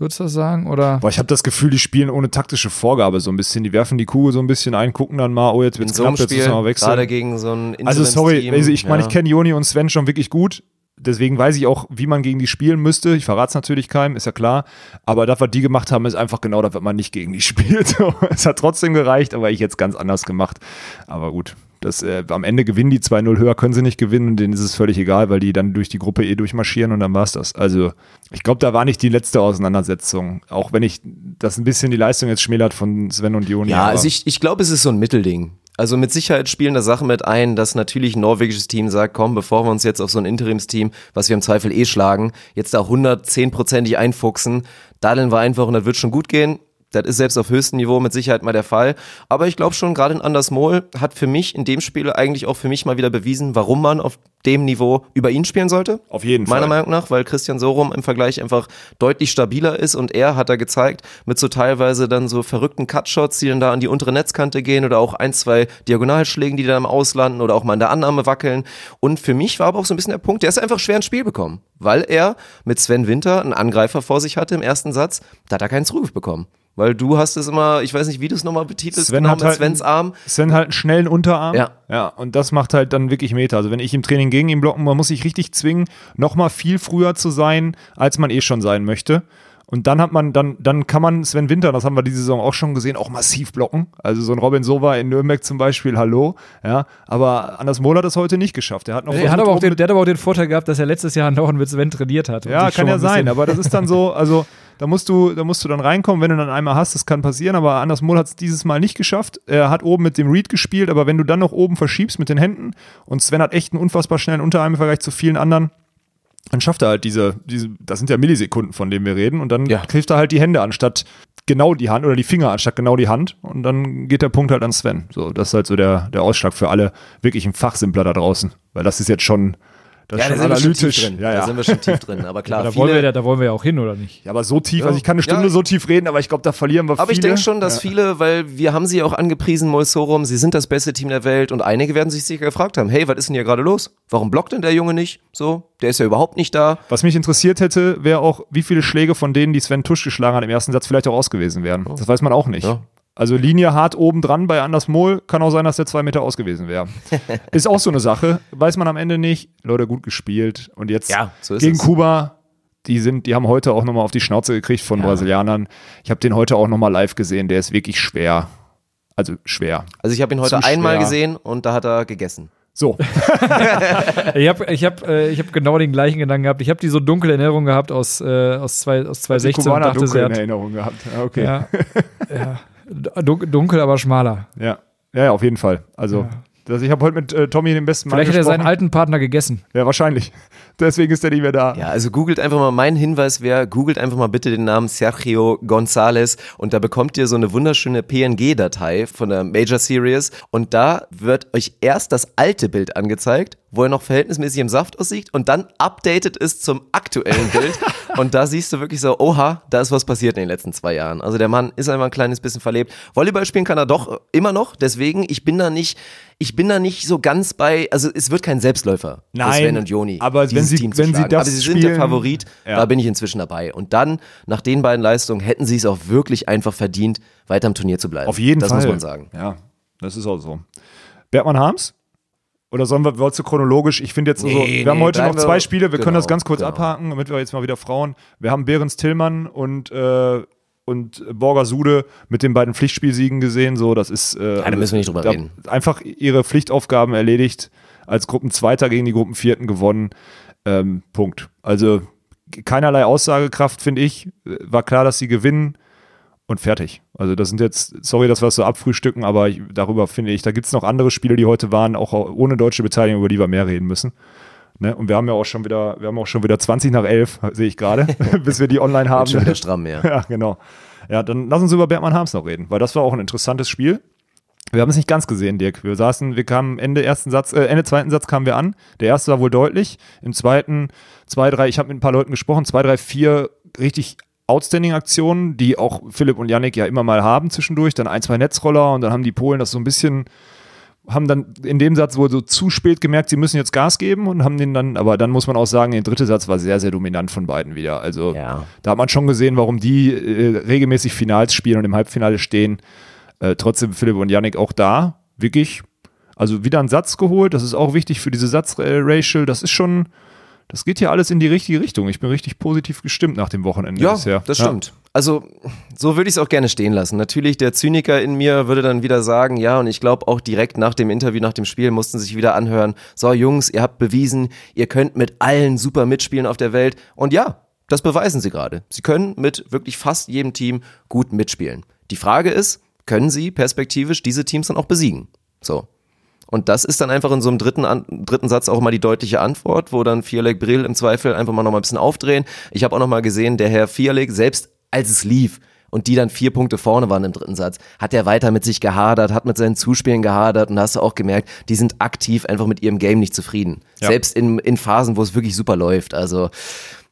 Würdest du das sagen? Oder? Boah, ich habe das Gefühl, die spielen ohne taktische Vorgabe so ein bisschen. Die werfen die Kugel so ein bisschen ein, gucken dann mal, oh, jetzt wird's so knapp, jetzt müssen wir mal wechseln. gerade gegen so ein Also sorry, also ich meine, ja. ich kenne Joni und Sven schon wirklich gut. Deswegen weiß ich auch, wie man gegen die spielen müsste. Ich verrate es natürlich keinem, ist ja klar. Aber das, was die gemacht haben, ist einfach genau das, was man nicht gegen die spielt. Es hat trotzdem gereicht, aber ich jetzt ganz anders gemacht. Aber gut, das, äh, am Ende gewinnen die 2-0 höher, können sie nicht gewinnen. Denen ist es völlig egal, weil die dann durch die Gruppe eh durchmarschieren und dann war's das. Also ich glaube, da war nicht die letzte Auseinandersetzung. Auch wenn ich das ein bisschen die Leistung jetzt schmälert von Sven und Joni. Ja, also ich, ich glaube, es ist so ein Mittelding. Also mit Sicherheit spielen da Sachen mit ein, dass natürlich ein norwegisches Team sagt, komm, bevor wir uns jetzt auf so ein Interimsteam, was wir im Zweifel eh schlagen, jetzt da 110%ig einfuchsen, daddeln wir einfach und das wird schon gut gehen. Das ist selbst auf höchstem Niveau mit Sicherheit mal der Fall. Aber ich glaube schon, gerade in Anders Mohl hat für mich in dem Spiel eigentlich auch für mich mal wieder bewiesen, warum man auf dem Niveau über ihn spielen sollte. Auf jeden Meiner Fall. Meinung nach, weil Christian Sorum im Vergleich einfach deutlich stabiler ist und er hat da gezeigt, mit so teilweise dann so verrückten Cutshots, die dann da an die untere Netzkante gehen oder auch ein, zwei Diagonalschlägen, die dann im Auslanden oder auch mal in der Annahme wackeln. Und für mich war aber auch so ein bisschen der Punkt, der ist einfach schwer ins Spiel bekommen, weil er mit Sven Winter einen Angreifer vor sich hatte im ersten Satz, da hat er keinen Zugriff bekommen. Weil du hast es immer, ich weiß nicht, wie du es nochmal betitelst, Sven genau hat halt Svens Arm. Sven halt einen schnellen Unterarm. Ja. Ja, und das macht halt dann wirklich Meter. Also wenn ich im Training gegen ihn blocken, man muss sich richtig zwingen, nochmal viel früher zu sein, als man eh schon sein möchte. Und dann hat man, dann, dann kann man Sven Winter, das haben wir diese Saison auch schon gesehen, auch massiv blocken. Also so ein Robin Sova in Nürnberg zum Beispiel, hallo. Ja, aber Anders Mohl hat es heute nicht geschafft. Er hat noch Der versucht, hat, aber auch den, der hat aber auch den Vorteil gehabt, dass er letztes Jahr noch mit Sven trainiert hat. Ja, kann ja sein, aber das ist dann so, also da musst du, da musst du dann reinkommen, wenn du dann einmal hast, das kann passieren, aber Anders Mohl hat es dieses Mal nicht geschafft. Er hat oben mit dem Read gespielt, aber wenn du dann noch oben verschiebst mit den Händen und Sven hat echt einen unfassbar schnellen Unterarm im Vergleich zu vielen anderen, dann schafft er halt diese, diese, das sind ja Millisekunden, von denen wir reden, und dann Ja. trifft er halt die Hände anstatt genau die Hand oder die Finger anstatt genau die Hand und dann geht der Punkt halt an Sven. So, das ist halt so der, der Ausschlag für alle wirklichen Fachsimpler da draußen, weil das ist jetzt schon, das Ja, ist da sind wir schon tief analytisch. drin. Ja, Da ja. sind wir schon tief drin. Aber klar, da, viele, wollen wir, ja- da wollen wir ja auch hin, oder nicht? Ja, aber so tief, Ja. also ich kann eine Stunde Ja. so tief reden, aber ich glaube, da verlieren wir Aber ich viele. denke schon, dass viele, weil wir haben sie auch angepriesen, Moisorum, sie sind das beste Team der Welt und einige werden sich sicher gefragt haben, hey, was ist denn hier gerade los? Warum blockt denn der Junge nicht? So, der ist ja überhaupt nicht da. Was mich interessiert hätte, wäre auch, wie viele Schläge von denen, die Sven Tusch geschlagen hat, im ersten Satz vielleicht auch aus gewesen wären. Das weiß man auch nicht. Ja. Also Linie hart oben dran bei Anders Mohl, kann auch sein, dass der zwei Meter aus gewesen wäre. ist auch so eine Sache, weiß man am Ende nicht. Leute, gut gespielt. Und jetzt Ja, so ist gegen es. Kuba, die sind, die haben heute auch nochmal auf die Schnauze gekriegt von Brasilianern. Ich habe den heute auch nochmal live gesehen, der ist wirklich schwer. Also schwer. Also ich habe ihn heute Zu einmal schwer. gesehen und da hat er gegessen. So. Ich habe ich hab, äh, ich hab genau den gleichen Gedanken gehabt. Ich habe die so dunkle Erinnerung gehabt aus, äh, aus, zwei, aus Die 2016 und Kubaner hat, Erinnerung gehabt. Ja, okay. ja, ja, dunkel, aber schmaler. Ja, ja, ja auf jeden Fall. Also, das, ich habe heute mit äh, Tommy den besten Mann Vielleicht hat er seinen alten Partner gegessen. Ja, wahrscheinlich. Deswegen ist er nicht mehr da. Ja, also googelt einfach mal, mein Hinweis wäre, googelt einfach mal bitte den Namen Sergio González und da bekommt ihr so eine wunderschöne PNG-Datei von der Major Series und da wird euch erst das alte Bild angezeigt, wo er noch verhältnismäßig im Saft aussieht und dann updated ist zum aktuellen Bild und da siehst du wirklich so, oha, da ist was passiert in den letzten zwei Jahren. Also der Mann ist einfach ein kleines bisschen verlebt. Volleyball spielen kann er doch immer noch, deswegen, ich bin da nicht, ich bin da nicht so ganz bei, also es wird kein Selbstläufer Nein, Sven und Joni. aber wenn dieses sie- Team wenn sie das aber sie sind der spielen- Favorit, Ja. da bin ich inzwischen dabei. Und dann, nach den beiden Leistungen, hätten sie es auch wirklich einfach verdient, weiter im Turnier zu bleiben. Auf jeden das Fall. muss man sagen. Ja, das ist auch so. Bergmann Harms? Oder sollen wir, wolltest du chronologisch? Ich finde jetzt, also, Nee, wir haben nee, heute noch wir- zwei Spiele, wir können genau, das ganz kurz genau. abhaken, damit wir jetzt mal wieder Frauen. Wir haben Behrens Tillmann und, äh, und Borger Sude mit den beiden Pflichtspielsiegen gesehen. So, das ist äh, da müssen wir nicht drüber reden. Einfach ihre Pflichtaufgaben erledigt, als Gruppenzweiter gegen die Gruppenvierten gewonnen. Ähm, Punkt. Also keinerlei Aussagekraft, finde ich. Äh, War klar, dass sie gewinnen und fertig. Also das sind jetzt, sorry, dass wir es so abfrühstücken, aber ich, darüber finde ich, da gibt es noch andere Spiele, die heute waren, auch ohne deutsche Beteiligung, über die wir mehr reden müssen. Ne? Und wir haben ja auch schon wieder, wir haben auch schon wieder 20 nach 11, sehe ich gerade, bis wir die online haben. Schon wieder stramm, ja. Ja, genau. Ja, dann lass uns über Bergmann Harms noch reden, weil das war auch ein interessantes Spiel. Wir haben es nicht ganz gesehen, Dirk. Wir saßen, wir kamen Ende ersten Satz, äh, Ende zweiten Satz kamen wir an. Der erste war wohl deutlich. Im zweiten zwei, drei, ich habe mit ein paar Leuten gesprochen, zwei, drei, vier richtig outstanding Aktionen, die auch Philipp und Yannick ja immer mal haben zwischendurch. Dann ein, zwei Netzroller und dann haben die Polen das so ein bisschen, haben dann in dem Satz wohl so zu spät gemerkt, sie müssen jetzt Gas geben und haben den dann, aber dann muss man auch sagen, der dritte Satz war sehr, sehr dominant von beiden wieder. Also Ja. da hat man schon gesehen, warum die äh, regelmäßig Finals spielen und im Halbfinale stehen. Äh, trotzdem Philipp und Yannick auch da, wirklich, also wieder einen Satz geholt, das ist auch wichtig für diese Satzratio, das ist schon, das geht hier alles in die richtige Richtung. Ich bin richtig positiv gestimmt nach dem Wochenende Ja, bisher. das stimmt. Also, so würde ich es auch gerne stehen lassen. Natürlich, der Zyniker in mir würde dann wieder sagen, ja, und ich glaube auch direkt nach dem Interview, nach dem Spiel, mussten sich wieder anhören, so Jungs, ihr habt bewiesen, ihr könnt mit allen super mitspielen auf der Welt. Und ja, das beweisen sie gerade. Sie können mit wirklich fast jedem Team gut mitspielen. Die Frage ist, können sie perspektivisch diese Teams dann auch besiegen? So. Und das ist dann einfach in so einem dritten, An dritten Satz auch mal die deutliche Antwort, wo dann Fialek Brill im Zweifel einfach mal noch mal ein bisschen aufdrehen. Ich habe auch noch mal gesehen, der Herr Fialek, selbst als es lief und die dann vier Punkte vorne waren im dritten Satz, hat er weiter mit sich gehadert, hat mit seinen Zuspielen gehadert und da hast du auch gemerkt, die sind aktiv einfach mit ihrem Game nicht zufrieden. Ja. Selbst in, in Phasen, wo es wirklich super läuft. Also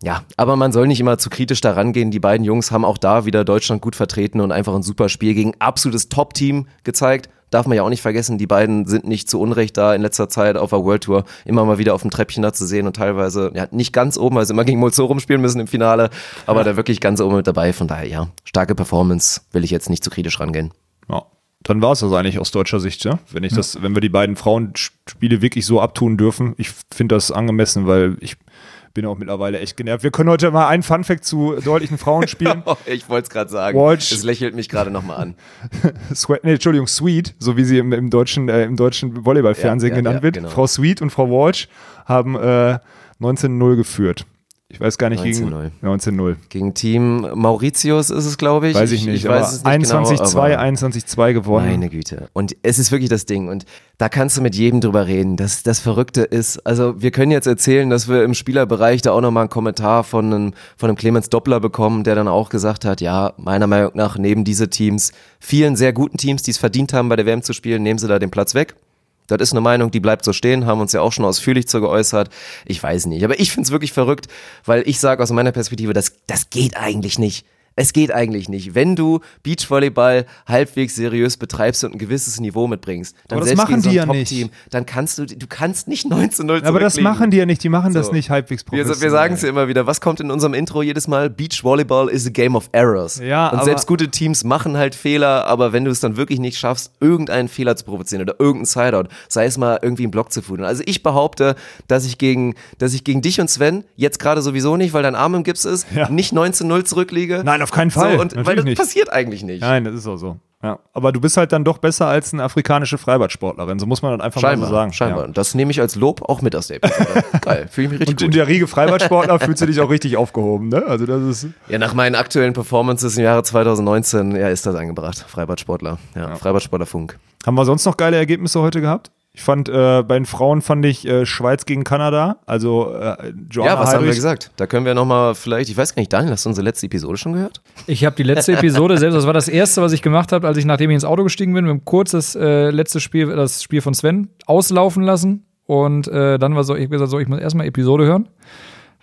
ja, aber man soll nicht immer zu kritisch da rangehen. Die beiden Jungs haben auch da wieder Deutschland gut vertreten und einfach ein super Spiel gegen absolutes Top-Team gezeigt. Darf man ja auch nicht vergessen, die beiden sind nicht zu Unrecht da in letzter Zeit auf der World Tour immer mal wieder auf dem Treppchen da zu sehen und teilweise, ja, nicht ganz oben, weil sie immer gegen Molzorum spielen müssen im Finale, aber da wirklich ganz oben mit dabei. Von daher, ja, starke Performance, will ich jetzt nicht zu kritisch rangehen. Ja. Dann war es das eigentlich aus deutscher Sicht, ja? Wenn ich das, wenn wir die beiden Frauenspiele wirklich so abtun dürfen. Ich finde das angemessen, weil ich bin auch mittlerweile echt genervt. Wir können heute mal einen Funfact zu deutlichen Frauenspielen. ich wollte es gerade sagen. Walsh. Es lächelt mich gerade nochmal an. Sweat, nee, Entschuldigung, Sweet, so wie sie im, im deutschen, äh, im deutschen Volleyballfernsehen Ja, ja, genannt ja, wird. genau. Frau Sweet und Frau Walsh haben äh, 19-0 geführt. Ich weiß gar nicht 19:0. gegen 19-0. Gegen Team Mauritius ist es, glaube ich. Weiß ich nicht. Ich weiß es nicht 21-2, genau, aber 21-2 gewonnen. Meine Güte. Und es ist wirklich das Ding. Und da kannst du mit jedem drüber reden. Das, das Verrückte ist, also wir können jetzt erzählen, dass wir im Spielerbereich da auch nochmal einen Kommentar von einem, von einem Clemens Doppler bekommen, der dann auch gesagt hat, ja, meiner Meinung nach, neben diese Teams, vielen sehr guten Teams, die es verdient haben, bei der WM zu spielen, nehmen sie da den Platz weg. Das ist eine Meinung, die bleibt so stehen, haben uns ja auch schon ausführlich zu geäußert. Ich weiß nicht, aber ich find's wirklich verrückt, weil ich sage aus meiner Perspektive, das, das geht eigentlich nicht. Es geht eigentlich nicht. Wenn du Beachvolleyball halbwegs seriös betreibst und ein gewisses Niveau mitbringst, dann Aber das machen gegen so ein die ja Top-Team, dann kannst du, du kannst nicht 19-0 Aber das machen die ja nicht, die machen das So. nicht halbwegs Wir, professionell. wir sagen es ja immer wieder, was kommt in unserem Intro jedes Mal? Beach Volleyball is a game of errors. Ja, und selbst gute Teams machen halt Fehler, aber wenn du es dann wirklich nicht schaffst, irgendeinen Fehler zu provozieren oder irgendeinen Sideout, sei es mal irgendwie einen Block zu fudeln. Also ich behaupte, dass ich gegen, dass ich gegen dich und Sven, jetzt gerade sowieso nicht, weil dein Arm im Gips ist, Ja. nicht 19-0 zurückliege. Nein, auf keinen Fall. So, und weil Natürlich das nicht. passiert eigentlich nicht. Nein, das ist auch so. Ja. Aber du bist halt dann doch besser als eine afrikanische Freibadsportlerin. So muss man dann einfach mal Scheinbar, so sagen. scheinbar. Ja. Und Das nehme ich als Lob auch mit aus der Episode. Geil, fühle ich mich richtig Und in gut. der Riege Freibadsportler fühlst du dich auch richtig aufgehoben, ne? Also das ist. Ja, nach meinen aktuellen Performances im Jahre 2019, ja, ist das angebracht. Freibadsportler. Ja, Freibadsportlerfunk. Haben wir sonst noch geile Ergebnisse heute gehabt? Ich fand, äh, bei den Frauen fand ich äh, Schweiz gegen Kanada. Also äh, Joanna Ja, was haben wir Heidrich- gesagt? Da können wir nochmal vielleicht, ich weiß gar nicht, Daniel, hast du unsere letzte Episode schon gehört? Ich habe die letzte Episode selbst, das war das erste, was ich gemacht habe, als ich nachdem ich ins Auto gestiegen bin, wir haben kurz das äh, letzte Spiel, das Spiel von Sven auslaufen lassen und äh, dann war so, ich hab gesagt, so, ich muss erstmal Episode hören,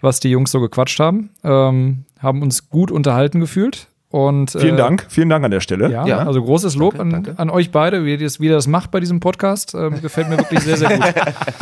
was die Jungs so gequatscht haben, ähm, haben uns gut unterhalten gefühlt und Vielen äh, Dank, vielen Dank an der Stelle. Ja, Ja. also großes Lob Danke, an, danke. an euch beide, wie ihr, das, wie ihr das macht bei diesem Podcast. Ähm, gefällt mir wirklich sehr, sehr gut.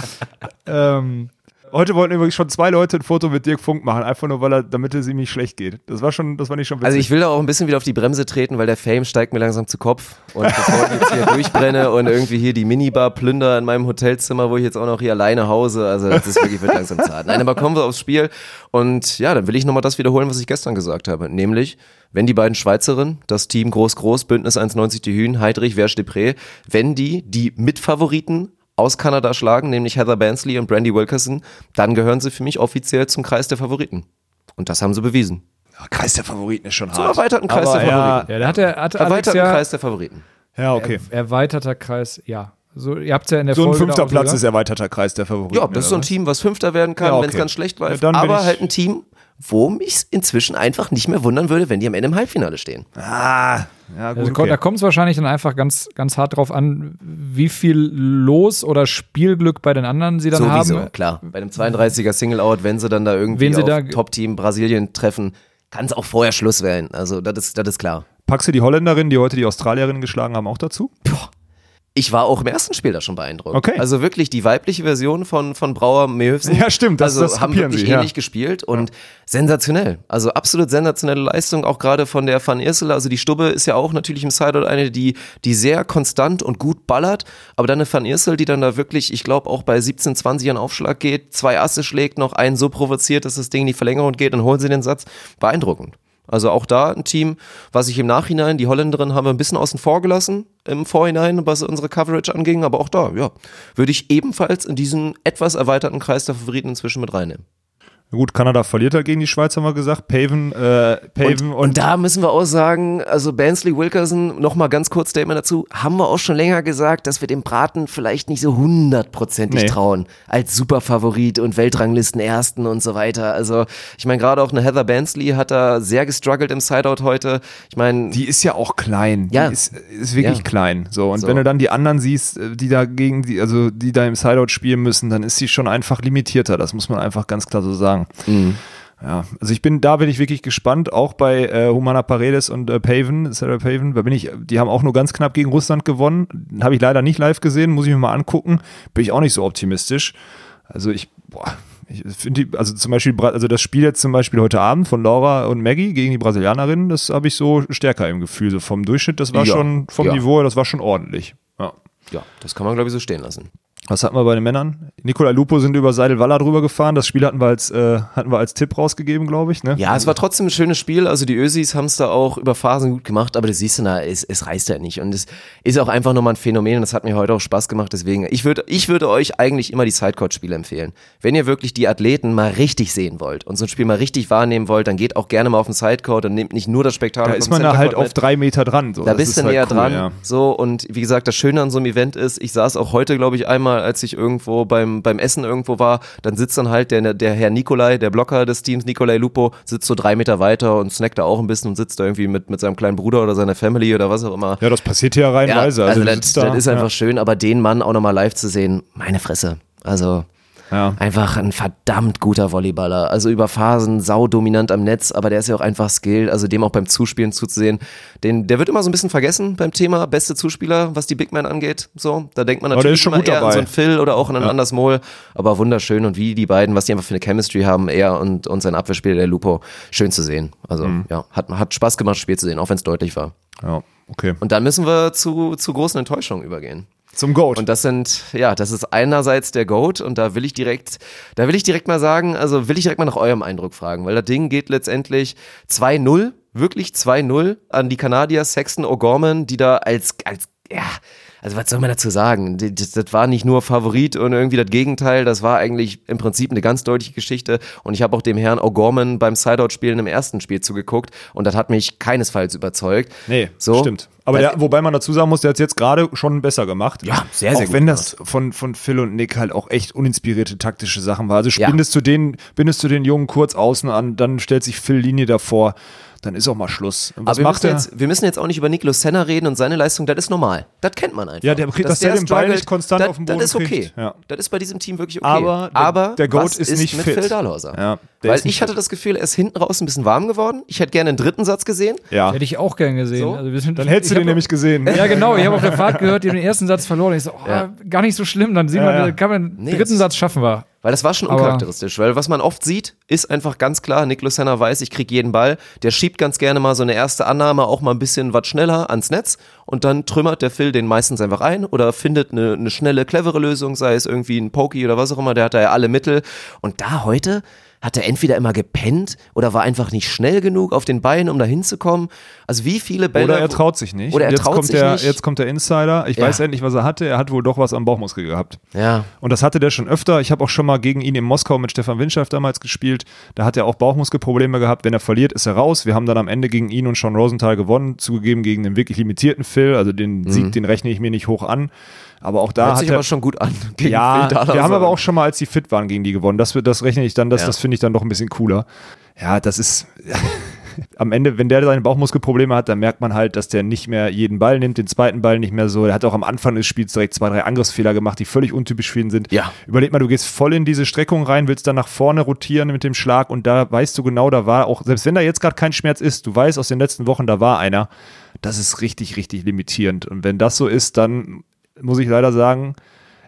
ähm, Heute wollten übrigens schon zwei Leute ein Foto mit Dirk Funk machen, einfach nur, weil er, damit es ihm nicht schlecht geht. Das war schon, das war nicht schon witzig. Also ich will da auch ein bisschen wieder auf die Bremse treten, weil der Fame steigt mir langsam zu Kopf. Und bevor ich jetzt hier durchbrenne und irgendwie hier die Minibar plünder in meinem Hotelzimmer, wo ich jetzt auch noch hier alleine hause, also das ist wirklich wird langsam zart. Nein, aber kommen wir aufs Spiel. Und ja, dann will ich nochmal das wiederholen, was ich gestern gesagt habe. Nämlich, wenn die beiden Schweizerinnen, das Team Groß-Groß, Bündnis 1,90 die Hühn, Heidrich, Versch Depré, wenn die die Mitfavoriten aus Kanada schlagen, nämlich Heather Bansley und Brandy Wilkerson, dann gehören sie für mich offiziell zum Kreis der Favoriten. Und das haben sie bewiesen. Ja, Kreis der Favoriten ist schon Zum hart. erweiterten Kreis Aber der Favoriten. ja, da hat der hat Alex Erweiterten ja, Kreis der Favoriten. Ja, okay. erweiterter Kreis, ja. So, ihr habt ja in der So ein Folge fünfter Platz gesagt. ist erweiterter Kreis der Favoriten. Ja, das ist so ein Team, was Fünfter werden kann, Ja, okay. wenn es ganz schlecht läuft. Ja, aber halt ein Team, wo mich inzwischen einfach nicht mehr wundern würde, wenn die am Ende im Halbfinale stehen. Ah, ja, gut. Also, okay. Da kommt es wahrscheinlich dann einfach ganz, ganz hart drauf an, wie viel Los- oder Spielglück bei den anderen sie dann Sowieso, haben. klar. Bei einem 32er Single-Out, wenn sie dann da irgendwie Wen sie auf Top-Team Brasilien treffen, kann es auch vorher Schluss werden. Also das ist, das ist klar. Packst du die Holländerin, die heute die Australierin geschlagen haben, auch dazu? Ich war auch im ersten Spiel da schon beeindruckt. Okay. Also wirklich die weibliche Version von, von Brauer Mehöfsen. Ja, stimmt, das- also das haben wirklich sie, ja. ähnlich gespielt und sensationell. Also absolut sensationelle Leistung, auch gerade von der Van Issel. Also die Stubbe ist ja auch natürlich im Sideout eine, die, die sehr konstant und gut ballert. Aber dann eine Van Issel, die dann da wirklich, ich glaube, auch bei 17, 20 an Aufschlag geht, zwei Asse schlägt, noch einen so provoziert, dass das Ding in die Verlängerung geht, dann holen sie den Satz. Beeindruckend. Also auch da ein Team, was ich im Nachhinein, die Holländerin haben wir ein bisschen außen vor gelassen im Vorhinein, was unsere Coverage anging, aber auch da, ja, würde ich ebenfalls in diesen etwas erweiterten Kreis der Favoriten inzwischen mit reinnehmen. Gut, Kanada verliert dagegen die Schweiz, haben wir gesagt. Paven, äh, Paven Und, und, und da müssen wir auch sagen, also Bansley Wilkerson, nochmal ganz kurz Statement dazu, haben wir auch schon länger gesagt, dass wir dem Braten vielleicht nicht so hundertprozentig Nee. trauen. Als Superfavorit und Weltranglisten Ersten und so weiter. Also ich meine, gerade auch eine Heather Bansley hat da sehr gestruggelt im Sideout heute. Ich meine, die ist ja auch klein. Ja. Die ist, ist wirklich Ja. klein. So, und So. wenn du dann die anderen siehst, äh, die da gegen die, also die da im Sideout spielen müssen, dann ist sie schon einfach limitierter. Das muss man einfach ganz klar so sagen. Mhm. Ja, also ich bin, da bin ich wirklich gespannt, auch bei äh, Humana Paredes und äh, Paven, Sarah Paven, da bin ich, die haben auch nur ganz knapp gegen Russland gewonnen. Habe ich leider nicht live gesehen, muss ich mir mal angucken. Bin ich auch nicht so optimistisch. Also ich, boah, ich finde die, also zum Beispiel, also das Spiel jetzt zum Beispiel heute Abend von Laura und Maggie gegen die Brasilianerinnen, das habe ich so stärker im Gefühl. So vom Durchschnitt, das war Ja, schon, vom ja. Niveau, das war schon ordentlich. Ja. ja, das kann man glaube ich so stehen lassen. Was hatten wir bei den Männern? Nikolai Lupo sind über Seidel-Walla drüber gefahren. Das Spiel hatten wir als, äh, hatten wir als Tipp rausgegeben, glaube ich. Ne? Ja, es war trotzdem ein schönes Spiel. Also die Ösis haben es da auch über Phasen gut gemacht, aber das siehst du, na, es, es reißt ja nicht. Und es ist auch einfach nochmal ein Phänomen und das hat mir heute auch Spaß gemacht. Deswegen, ich würde, ich würde euch eigentlich immer die Sidecourt-Spiele empfehlen. Wenn ihr wirklich die Athleten mal richtig sehen wollt und so ein Spiel mal richtig wahrnehmen wollt, dann geht auch gerne mal auf den Sidecourt und nehmt nicht nur das Spektakel Da ist man da halt Centercourt auf mit. drei Meter dran. So. Da Das bist ist du halt näher cool, dran. Ja. So, und wie gesagt, das Schöne an so einem Event ist, ich saß auch heute, glaube ich, einmal, als ich irgendwo beim, beim Essen irgendwo war, dann sitzt dann halt der, der Herr Nikolai, der Blocker des Teams, Nikolai Lupo, sitzt so drei Meter weiter und snackt da auch ein bisschen und sitzt da irgendwie mit, mit seinem kleinen Bruder oder seiner Family oder was auch immer. ja, das passiert hier Ja, reihenweise. also, du das, sitzt das da, ist einfach ja. schön, aber den Mann auch nochmal live zu sehen, meine Fresse. Also Ja. einfach ein verdammt guter Volleyballer. Also über Phasen saudominant am Netz, aber der ist ja auch einfach skilled, also dem auch beim Zuspielen zuzusehen. Den, der wird immer so ein bisschen vergessen beim Thema beste Zuspieler, was die Big Men angeht. So, da denkt man natürlich immer eher an dabei. so einen Phil oder auch an einen Ja. Anders Mol, aber wunderschön und wie die beiden, was die einfach für eine Chemistry haben, er und, und sein Abwehrspieler, der Lupo, schön zu sehen. Also Mhm. ja, hat, hat Spaß gemacht, das Spiel zu sehen, auch wenn es deutlich war. ja, okay. Und dann müssen wir zu, zu großen Enttäuschungen übergehen. Zum Goat. Und das sind, ja, das ist einerseits der Goat und da will ich direkt, da will ich direkt mal sagen, also will ich direkt mal nach eurem Eindruck fragen, weil das Ding geht letztendlich 2-0, wirklich 2-0 an die Kanadier Sexton O'Gorman, die da als, als, ja, also was soll man dazu sagen? Das, das war nicht nur Favorit und irgendwie das Gegenteil, das war eigentlich im Prinzip eine ganz deutliche Geschichte und ich habe auch dem Herrn O'Gorman beim Sideout-Spielen im ersten Spiel zugeguckt und das hat mich keinesfalls überzeugt. Nee, so, stimmt. Aber der, wobei man dazu sagen muss, der hat es jetzt gerade schon besser gemacht. Ja, sehr, sehr Auch gut wenn das von, von Phil und Nick halt auch echt uninspirierte taktische Sachen war. Also Ja. bindest du den, bindest du den Jungen kurz außen an, dann stellt sich Phil Linie davor, dann ist auch mal Schluss. Was Aber wir macht müssen, er? jetzt, wir müssen jetzt auch nicht über Niklas Senna reden und seine Leistung, das ist normal. Das kennt man einfach. Ja, der kriegt- dass der den Ball nicht konstant das, auf den Boden Das ist okay. kriegt, ja. Das ist bei diesem Team wirklich okay. Aber der- Aber der Goat was ist nicht mit fit. Phil Dahlhauser? Ja, der Weil ist ich hatte fit. das Gefühl, er ist hinten raus ein bisschen warm geworden. Ich hätte gerne einen dritten Satz gesehen. ja. Hätte ich auch gern gesehen. So? Also wir sind, Dann hättest du ich den nämlich gesehen. Ja, genau. Ich habe auf der Fahrt gehört, die haben den ersten Satz verloren. Ich so, oh, Ja. gar nicht so schlimm. Dann sieht Ja, man, ja. kann man den Nee, dritten Satz schaffen wir. Weil das war schon Aber- uncharakteristisch. Weil was man oft sieht, ist einfach ganz klar, Niklas Senna weiß, ich krieg jeden Ball. Der schiebt ganz gerne mal so eine erste Annahme auch mal ein bisschen was schneller ans Netz und dann trümmert der Phil den meistens einfach ein oder findet eine, eine schnelle, clevere Lösung, sei es irgendwie ein Pokey oder was auch immer, der hat da ja alle Mittel. Und da heute hat er entweder immer gepennt oder war einfach nicht schnell genug auf den Beinen, um da hinzukommen. Also wie viele Bälle... Oder er traut sich nicht. Oder er jetzt traut kommt sich der, nicht. Jetzt kommt der Insider. Ich Ja. weiß endlich, was er hatte. Er hat wohl doch was am Bauchmuskel gehabt. Ja, Und das hatte der schon öfter. Ich habe auch schon mal gegen ihn in Moskau mit Stefan Windschaft damals gespielt. Da hat er auch Bauchmuskelprobleme gehabt. Wenn er verliert, ist er raus. Wir haben dann am Ende gegen ihn und Sean Rosenthal gewonnen. Zugegeben gegen den wirklich limitierten Phil. Also den Mhm. Sieg, den rechne ich mir nicht hoch an. Aber auch da Hört hat sich er, aber schon gut an. ja, wir haben aber auch schon mal, als die fit waren, gegen die gewonnen. Das, wird- das rechne ich dann, das, Ja. das finde ich dann doch ein bisschen cooler. Ja, das ist am Ende, wenn der seine Bauchmuskelprobleme hat, dann merkt man halt, dass der nicht mehr jeden Ball nimmt, den zweiten Ball nicht mehr so. Der hat auch am Anfang des Spiels direkt zwei, drei Angriffsfehler gemacht, die völlig untypisch für ihn sind. Ja. Überleg mal, du gehst voll in diese Streckung rein, willst dann nach vorne rotieren mit dem Schlag und da weißt du genau, da war auch, selbst wenn da jetzt gerade kein Schmerz ist, du weißt aus den letzten Wochen, da war einer. Das ist richtig, richtig limitierend. Und wenn das so ist, dann muss ich leider sagen,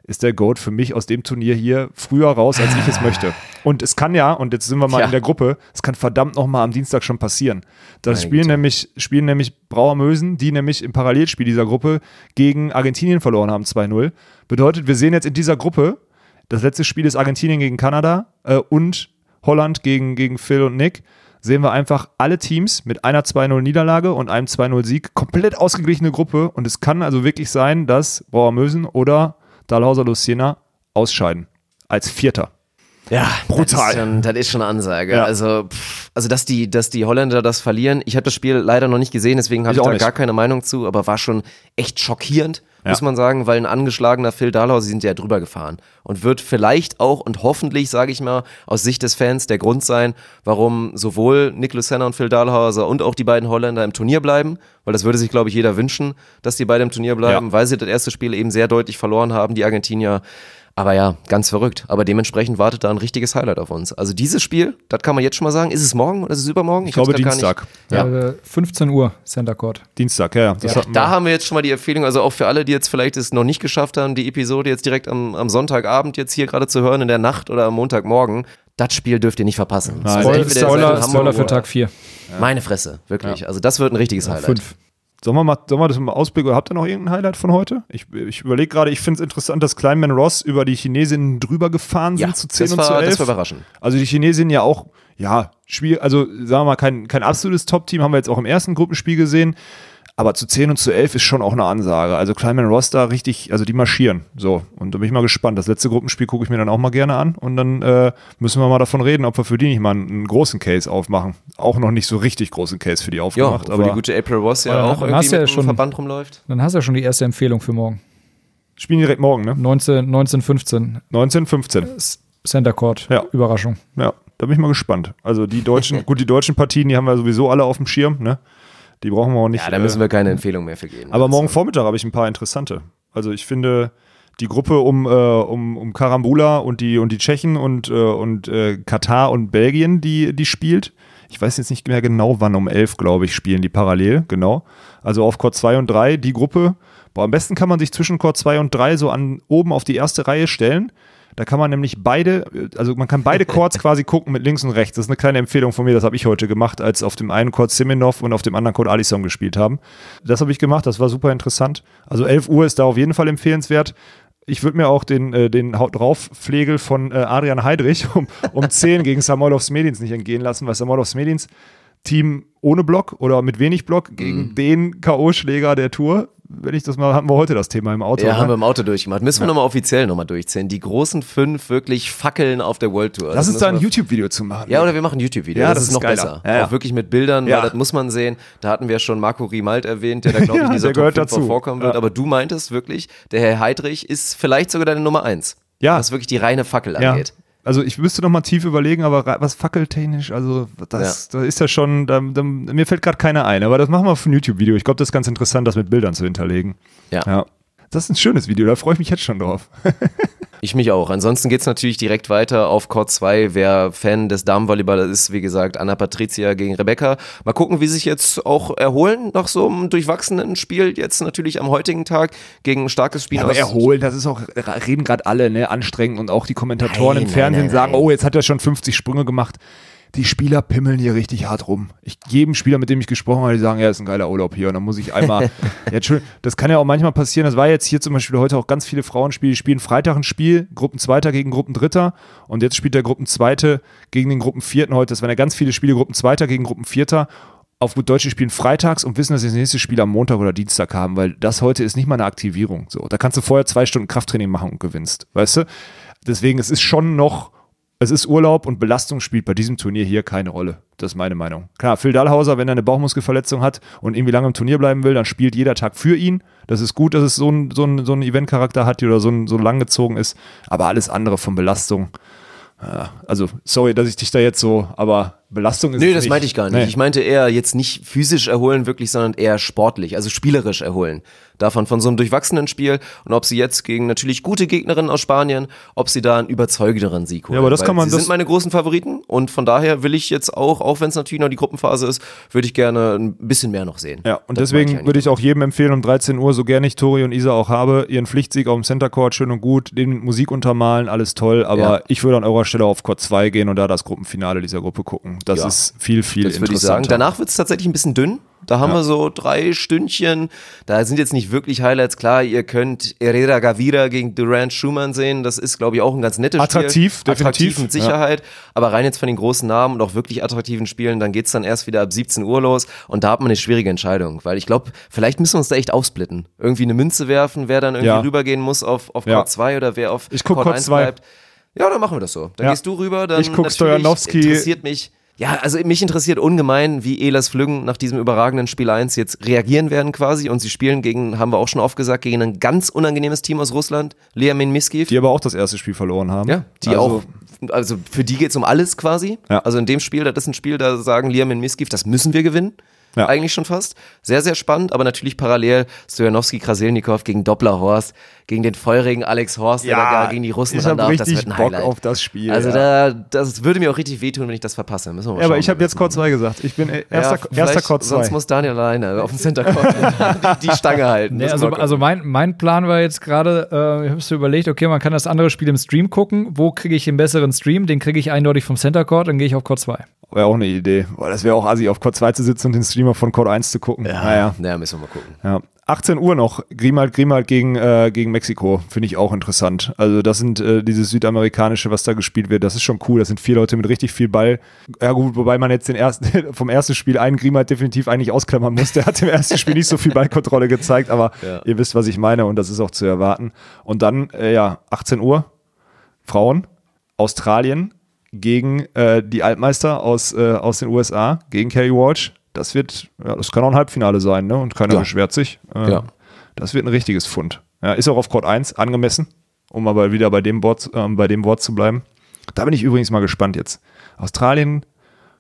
ist der Goat für mich aus dem Turnier hier früher raus, als ich es möchte. Und es kann ja, und jetzt sind wir mal Tja. in der Gruppe, es kann verdammt noch mal am Dienstag schon passieren. Da Meine spielen nämlich, spielen nämlich Brauer Mösen, die nämlich im Parallelspiel dieser Gruppe gegen Argentinien verloren haben, 2-0. Bedeutet, wir sehen jetzt in dieser Gruppe, das letzte Spiel ist Argentinien gegen Kanada äh, und Holland gegen, gegen Phil und Nick. Sehen wir einfach alle Teams mit einer 2-0-Niederlage und einem 2-0-Sieg, komplett ausgeglichene Gruppe. Und es kann also wirklich sein, dass Brauer Mösen oder Dahlhauser Lucena ausscheiden. Als Vierter. Ja, Brutal. Das ist schon, das ist schon eine Ansage. Ja. Also, pff, also dass die, dass die Holländer das verlieren. Ich habe das Spiel leider noch nicht gesehen, deswegen habe Ich ich, auch da nicht. gar keine Meinung zu, aber war schon echt schockierend, Ja. muss man sagen, weil ein angeschlagener Phil Dahlhaus, sie sind ja drüber gefahren und wird vielleicht auch und hoffentlich, sage ich mal, aus Sicht des Fans der Grund sein, warum sowohl Nick Lucena und Phil Dahlhauser und auch die beiden Holländer im Turnier bleiben, weil das würde sich, glaube ich, jeder wünschen, dass die beiden im Turnier bleiben, Ja. weil sie das erste Spiel eben sehr deutlich verloren haben, die Argentinier. Aber ja, ganz verrückt. Aber dementsprechend wartet da ein richtiges Highlight auf uns. Also dieses Spiel, das kann man jetzt schon mal sagen. Ist es morgen oder ist es übermorgen? Ich glaube grad gar Dienstag. Ja. Äh, 15 Uhr, Center Court. Dienstag, ja. ja. Ja, da haben wir jetzt schon mal die Empfehlung, also auch für alle, die jetzt vielleicht es noch nicht geschafft haben, die Episode jetzt direkt am, am Sonntagabend jetzt hier gerade zu hören, in der Nacht oder am Montagmorgen. Das Spiel dürft ihr nicht verpassen. Also Spoiler, Spoiler, Spoiler für Tag 4. Meine Fresse, wirklich. Also das wird ein richtiges Highlight. Fünf. Sollen wir, mal, sollen wir das mal ausblicken? Oder habt ihr noch irgendein Highlight von heute? Ich, ich überlege gerade, ich finde es interessant, dass Kleinman Ross über die Chinesinnen drüber gefahren sind Ja, zu 10 das und war, zu 11. das war überraschend. Also die Chinesinnen ja auch, ja, schwierig, also sagen wir mal, kein, kein absolutes Top-Team, haben wir jetzt auch im ersten Gruppenspiel gesehen. Aber zu 10 und zu 11 ist schon auch eine Ansage. Also Kleinman Ross da richtig, also die marschieren. So, und da bin ich mal gespannt. Das letzte Gruppenspiel gucke ich mir dann auch mal gerne an. Und dann äh, müssen wir mal davon reden, ob wir für die nicht mal einen, einen großen Case aufmachen. Auch noch nicht so richtig großen Case für die Ja, aufgemacht. obwohl aber die gute April Ross ja auch dann irgendwie hast du ja mit dem schon- Verband rumläuft. Dann hast du ja schon die erste Empfehlung für morgen. spielen direkt morgen, ne? 19, 19 15. 19, 15. S- Center Court. Ja. Überraschung. Ja, da bin ich mal gespannt. Also die deutschen, gut, die deutschen Partien, die haben wir sowieso alle auf dem Schirm, ne? Die brauchen wir auch nicht. Ja, da müssen äh, wir keine Empfehlung mehr für geben. aber morgen Vormittag habe ich ein paar interessante. Also ich finde die Gruppe um, äh, um, um Karambula und die, und die Tschechen und, äh, und äh, Katar und Belgien, die, die spielt. Ich weiß jetzt nicht mehr genau, wann um 11, glaube ich, spielen die parallel, genau. Also auf Chord 2 und 3 die Gruppe. Boah, am besten kann man sich zwischen Chord 2 und 3 so an oben auf die erste Reihe stellen. Da kann man nämlich beide, also man kann beide Chords quasi gucken mit links und rechts. Das ist eine kleine Empfehlung von mir, das habe ich heute gemacht, als auf dem einen Chord Siminov und auf dem anderen Chord Alisson gespielt haben. Das habe ich gemacht, das war super interessant. Also 11 Uhr ist da auf jeden Fall empfehlenswert. Ich würde mir auch den, äh, den Haut drauf Pflegel von äh, Adrian Heidrich um, um 10 gegen Samoilov Smedins nicht entgehen lassen, weil Samoilov Smedins Team ohne Block oder mit wenig Block gegen Mhm. den K.O.-Schläger der Tour. Wenn ich das mal, hatten wir heute das Thema im Auto. Ja, ne? haben wir im Auto durchgemacht. Müssen wir nochmal offiziell nochmal durchzählen. Die großen fünf wirklich Fackeln auf der World Tour. Lass Das uns da ein YouTube-Video zu machen. Ja, oder wir machen ein YouTube-Video. Ja, das, das ist ist noch geiler. besser. Ja, ja. Auch wirklich mit Bildern, Ja. weil das muss man sehen. Da hatten wir schon Marco Rimalt erwähnt, der da, glaube ich, in Ja, dieser Top gehört 5 auch dazu. vorkommen wird. Ja. Aber du meintest wirklich, der Herr Heidrich ist vielleicht sogar deine Nummer eins. Ja. Was wirklich die reine Fackel Ja. angeht. Also ich müsste noch mal tief überlegen, aber was fackeltechnisch, also das, da ist ja schon, da, da, mir fällt gerade keiner ein, aber das machen wir für ein YouTube-Video. Ich glaube, das ist ganz interessant, das mit Bildern zu hinterlegen. Ja. ja. Das ist ein schönes Video, da freue ich mich jetzt schon drauf. Ich mich auch. Ansonsten geht's natürlich direkt weiter auf Court 2. Wer Fan des Damenvolleyballs ist, wie gesagt, Anna Patricia gegen Rebecca. Mal gucken, wie sich jetzt auch erholen nach so einem durchwachsenen Spiel. Jetzt natürlich am heutigen Tag gegen ein starkes Spiel aber aus. erholen, das ist auch, reden gerade alle, ne, anstrengend und auch die Kommentatoren Nein, im Fernsehen nein, nein, sagen, oh, jetzt hat er schon 50 Sprünge gemacht. Die Spieler pimmeln hier richtig hart rum. Ich jedem Spieler, mit dem ich gesprochen habe, die sagen, ja, ist ein geiler Urlaub hier. Und dann muss ich einmal, ja, schön, das kann ja auch manchmal passieren. Das war jetzt hier zum Beispiel heute auch ganz viele Frauenspiele. Die spielen Freitag ein Spiel, Gruppenzweiter gegen Gruppendritter. Und jetzt spielt der Gruppenzweite gegen den Gruppenvierten heute. Das waren ja ganz viele Spiele, Gruppenzweiter gegen Gruppenvierter. Auf gut Deutsch, die spielen freitags und wissen, dass sie das nächste Spiel am Montag oder Dienstag haben, weil das heute ist nicht mal eine Aktivierung. So, da kannst du vorher zwei Stunden Krafttraining machen und gewinnst. Weißt du? Deswegen, es ist schon noch es ist Urlaub und Belastung spielt bei diesem Turnier hier keine Rolle. Das ist meine Meinung. Klar, Phil Dahlhauser, wenn er eine Bauchmuskelverletzung hat und irgendwie lange im Turnier bleiben will, dann spielt jeder Tag für ihn. Das ist gut, dass es so einen so so ein Eventcharakter hat oder so, ein, so lang gezogen ist. Aber alles andere von Belastung. Ja, also, sorry, dass ich dich da jetzt so, aber Belastung ist Nö, das nicht. meinte ich gar nicht. Nee. Ich meinte eher jetzt nicht physisch erholen wirklich, sondern eher sportlich, also spielerisch erholen. Davon von so einem durchwachsenen Spiel und ob sie jetzt gegen natürlich gute Gegnerinnen aus Spanien, ob sie da einen überzeugenderen Sieg holen. Ja, aber das Weil kann man- Sie das- sind meine großen Favoriten und von daher will ich jetzt auch, auch wenn es natürlich noch die Gruppenphase ist, würde ich gerne ein bisschen mehr noch sehen. Ja, und Das deswegen würde ich auch jedem empfehlen, um 13 Uhr, so gerne ich Tori und Isa auch habe, ihren Pflichtsieg auf dem Center Court, schön und gut, den Musik untermalen, alles toll, aber Ja. ich würde an eurer Stelle auf Court 2 gehen und da das Gruppenfinale dieser Gruppe gucken. Das Ja. ist viel, viel Das würde ich sagen. interessanter. Danach wird es tatsächlich ein bisschen dünn. Da haben Ja. wir so drei Stündchen. Da sind jetzt nicht wirklich Highlights. Klar, ihr könnt Herrera Gavira gegen Durant Schumann sehen. Das ist, glaube ich, auch ein ganz nettes Attraktiv, Spiel. definitiv, Attraktiv mit Sicherheit. Aber rein jetzt von den großen Namen und auch wirklich attraktiven Spielen, dann geht's dann erst wieder ab 17 Uhr los. Und da hat man eine schwierige Entscheidung. Weil ich glaube, vielleicht müssen wir uns da echt aufsplitten. Irgendwie eine Münze werfen, wer dann irgendwie Ja. rübergehen muss auf, auf Ja. Court 2 oder wer auf Ich guck Court Court 1 zwei. bleibt. Ja, dann machen wir das so. Dann Ja. gehst du rüber, dann Ich guck Stojanowski. interessiert mich. Ja, also mich interessiert ungemein, wie Elas Flüggen nach diesem überragenden Spiel 1 jetzt reagieren werden quasi. Und sie spielen gegen, haben wir auch schon oft gesagt, gegen ein ganz unangenehmes Team aus Russland, Leamin Miskiv. die aber auch das erste Spiel verloren haben. Ja, die also, auch, also für die geht's um alles quasi. Ja. Also in dem Spiel, das ist ein Spiel, da sagen Liamin Miskiv, das müssen wir gewinnen. Ja. Eigentlich schon fast. Sehr, sehr spannend, aber natürlich parallel Stojanowski, Krasilnikov gegen Doppler Horst, gegen den feurigen Alex Horst, der Ja, da gar gegen die Russen ich ran darf. Das richtig wird ein Bock Highlight. auf das Spiel, Also ja. da, das würde mir auch richtig wehtun, wenn ich das verpasse. Müssen wir mal Ja, aber ich habe jetzt das Court 2 gesagt. Ich bin äh, erster, ja, erster Court 2. Sonst muss Daniel alleine auf dem Center Court die, die Stange halten. Nee, also, also mein, mein Plan war jetzt gerade, äh, ich habe so überlegt, okay, man kann das andere Spiel im Stream gucken. Wo kriege ich den besseren Stream? Den kriege ich eindeutig vom Center Court, dann gehe ich auf Court 2. Wäre auch eine Idee. Boah, das wäre auch assi, auf Court 2 zu sitzen und den Streamer von Court 1 zu gucken. Naja. Naja, müssen wir mal gucken. Ja. 18 Uhr noch, Grimald, Grimald gegen, äh, gegen Mexiko, finde ich auch interessant. Also das sind äh, dieses südamerikanische, was da gespielt wird, das ist schon cool. Das sind vier Leute mit richtig viel Ball. Ja gut, wobei man jetzt den ersten, vom ersten Spiel einen Grimald definitiv eigentlich ausklammern muss. Der hat im ersten Spiel nicht so viel Ballkontrolle gezeigt, aber Ja. ihr wisst, was ich meine und das ist auch zu erwarten. Und dann, äh, ja, 18 Uhr, Frauen, Australien gegen äh, die Altmeister aus, äh, aus den USA, gegen Kerry Walsh. Das wird, ja, das kann auch ein Halbfinale sein, ne? Und keiner Ja. beschwert sich. Äh, Ja. Das wird ein richtiges Fund. Ja, ist auch auf Court 1 angemessen, um aber wieder bei dem, Wort, ähm, bei dem Wort zu bleiben. Da bin ich übrigens mal gespannt jetzt. Australien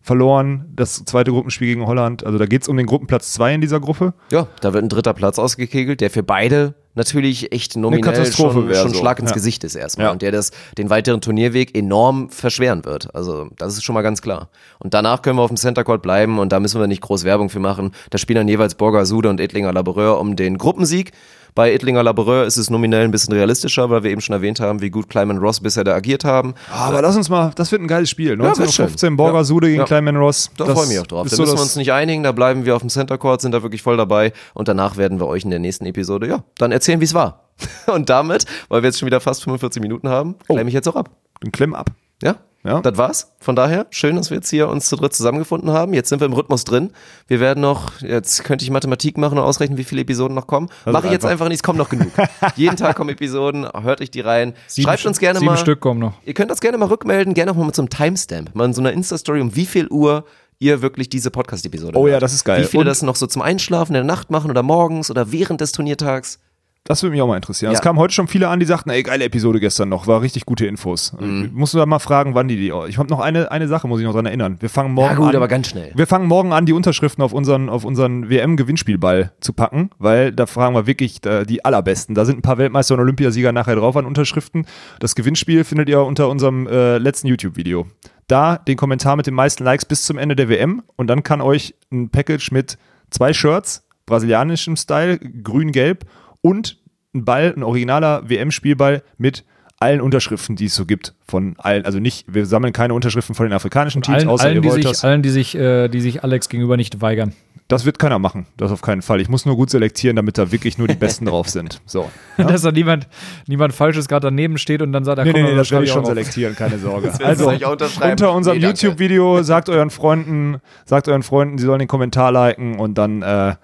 verloren, das zweite Gruppenspiel gegen Holland. Also da geht es um den Gruppenplatz 2 in dieser Gruppe. Ja, da wird ein dritter Platz ausgekegelt, der für beide natürlich echt nominell Katastrophe schon, schon so. Schlag ins Ja. Gesicht ist erstmal Ja. und der das den weiteren Turnierweg enorm verschweren wird. Also das ist schon mal ganz klar. Und danach können wir auf dem Center Court bleiben und da müssen wir nicht groß Werbung für machen. Da spielen dann jeweils Borger Sude und Ettlinger Laboureur um den Gruppensieg. Bei Ettlinger Laboureur ist es nominell ein bisschen realistischer, weil wir eben schon erwähnt haben, wie gut Kleiman Ross bisher da agiert haben. Aber lass uns mal, das wird ein geiles Spiel. wird 1915 schön. Borger Ja. Sude gegen Ja. Kleiman Ross. Da freue ich mich auch drauf. Da so müssen wir uns nicht einigen, da bleiben wir auf dem Center Court, sind da wirklich voll dabei und danach werden wir euch in der nächsten Episode, ja, dann erzählen, wie es war. Und damit, weil wir jetzt schon wieder fast 45 Minuten haben, klemme ich jetzt auch ab. Dann klemm ab. Ja? Ja. Das war's. Von daher, schön, dass wir jetzt hier uns zu dritt zusammengefunden haben. Jetzt sind wir im Rhythmus drin. Wir werden noch, jetzt könnte ich Mathematik machen und ausrechnen, wie viele Episoden noch kommen. Mache ich jetzt einfach- nicht, es kommen noch genug. Jeden Tag kommen Episoden, hört euch die rein. Schreibt uns gerne sieben mal. Stück kommen noch. Ihr könnt das gerne mal rückmelden, gerne auch mal mit so einem Timestamp, mal in so einer Insta-Story, um wie viel Uhr ihr wirklich diese Podcast-Episode Oh ja, hört. das ist geil. Wie viele Und- das noch so zum Einschlafen in der Nacht machen oder morgens oder während des Turniertags. Das würde mich auch mal interessieren. Ja. Es kamen heute schon viele an, die sagten, ey, geile Episode gestern noch, war richtig gute Infos. Mhm. Ich muss da mal fragen, wann die die. Ich habe noch eine, eine Sache, muss ich noch dran erinnern. Wir fangen morgen Ja gut, an. aber ganz schnell. Wir fangen morgen an, die Unterschriften auf unseren, auf unseren WM-Gewinnspielball zu packen, weil da fragen wir wirklich äh, die allerbesten. Da sind ein paar Weltmeister und Olympiasieger nachher drauf an Unterschriften. Das Gewinnspiel findet ihr unter unserem äh, letzten YouTube-Video. Da den Kommentar mit den meisten Likes bis zum Ende der WM und dann kann euch ein Package mit zwei Shirts, brasilianischem Style, grün-gelb und ein Ball, ein originaler WM-Spielball mit allen Unterschriften, die es so gibt, von allen, also nicht, wir sammeln keine Unterschriften von den afrikanischen Teams, Allen, außer allen, die sich, das. allen die, sich, äh, die sich Alex gegenüber nicht weigern. Das wird keiner machen, das auf keinen Fall. Ich muss nur gut selektieren, damit da wirklich nur die Besten drauf sind. So. Dass da niemand, niemand Falsches gerade daneben steht und dann sagt, er Nee, komm, nee, nee, das werde ich schon auf. selektieren, keine Sorge. Also, unter unserem Nee. YouTube-Video sagt euren Freunden, sagt euren Freunden, sie sollen den Kommentar liken und dann, äh,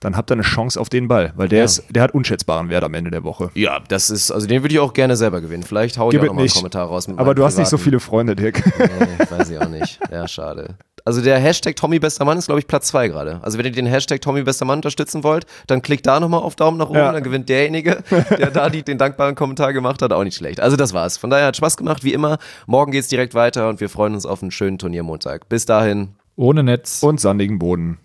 dann habt ihr eine Chance auf den Ball, weil der, ist, der hat unschätzbaren Wert am Ende der Woche. Ja, das ist, also den würde ich auch gerne selber gewinnen. Vielleicht hau ich auch es noch mal einen. Kommentar raus. Mit Aber du hast nicht so viele Freunde, Dirk. Nee, weiß ich auch nicht. Ja, schade. Also der Hashtag Tommy Bester Mann ist, glaube ich, Platz zwei gerade. Also wenn ihr den Hashtag Tommy Bester Mann unterstützen wollt, dann klickt da nochmal auf Daumen nach oben, Ja. dann gewinnt derjenige, der da die, den dankbaren Kommentar gemacht hat, auch nicht schlecht. Also das war's. Von daher hat Spaß gemacht, wie immer. Morgen geht's direkt weiter und wir freuen uns auf einen schönen Turniermontag. Bis dahin. Ohne Netz. Und sandigen Boden.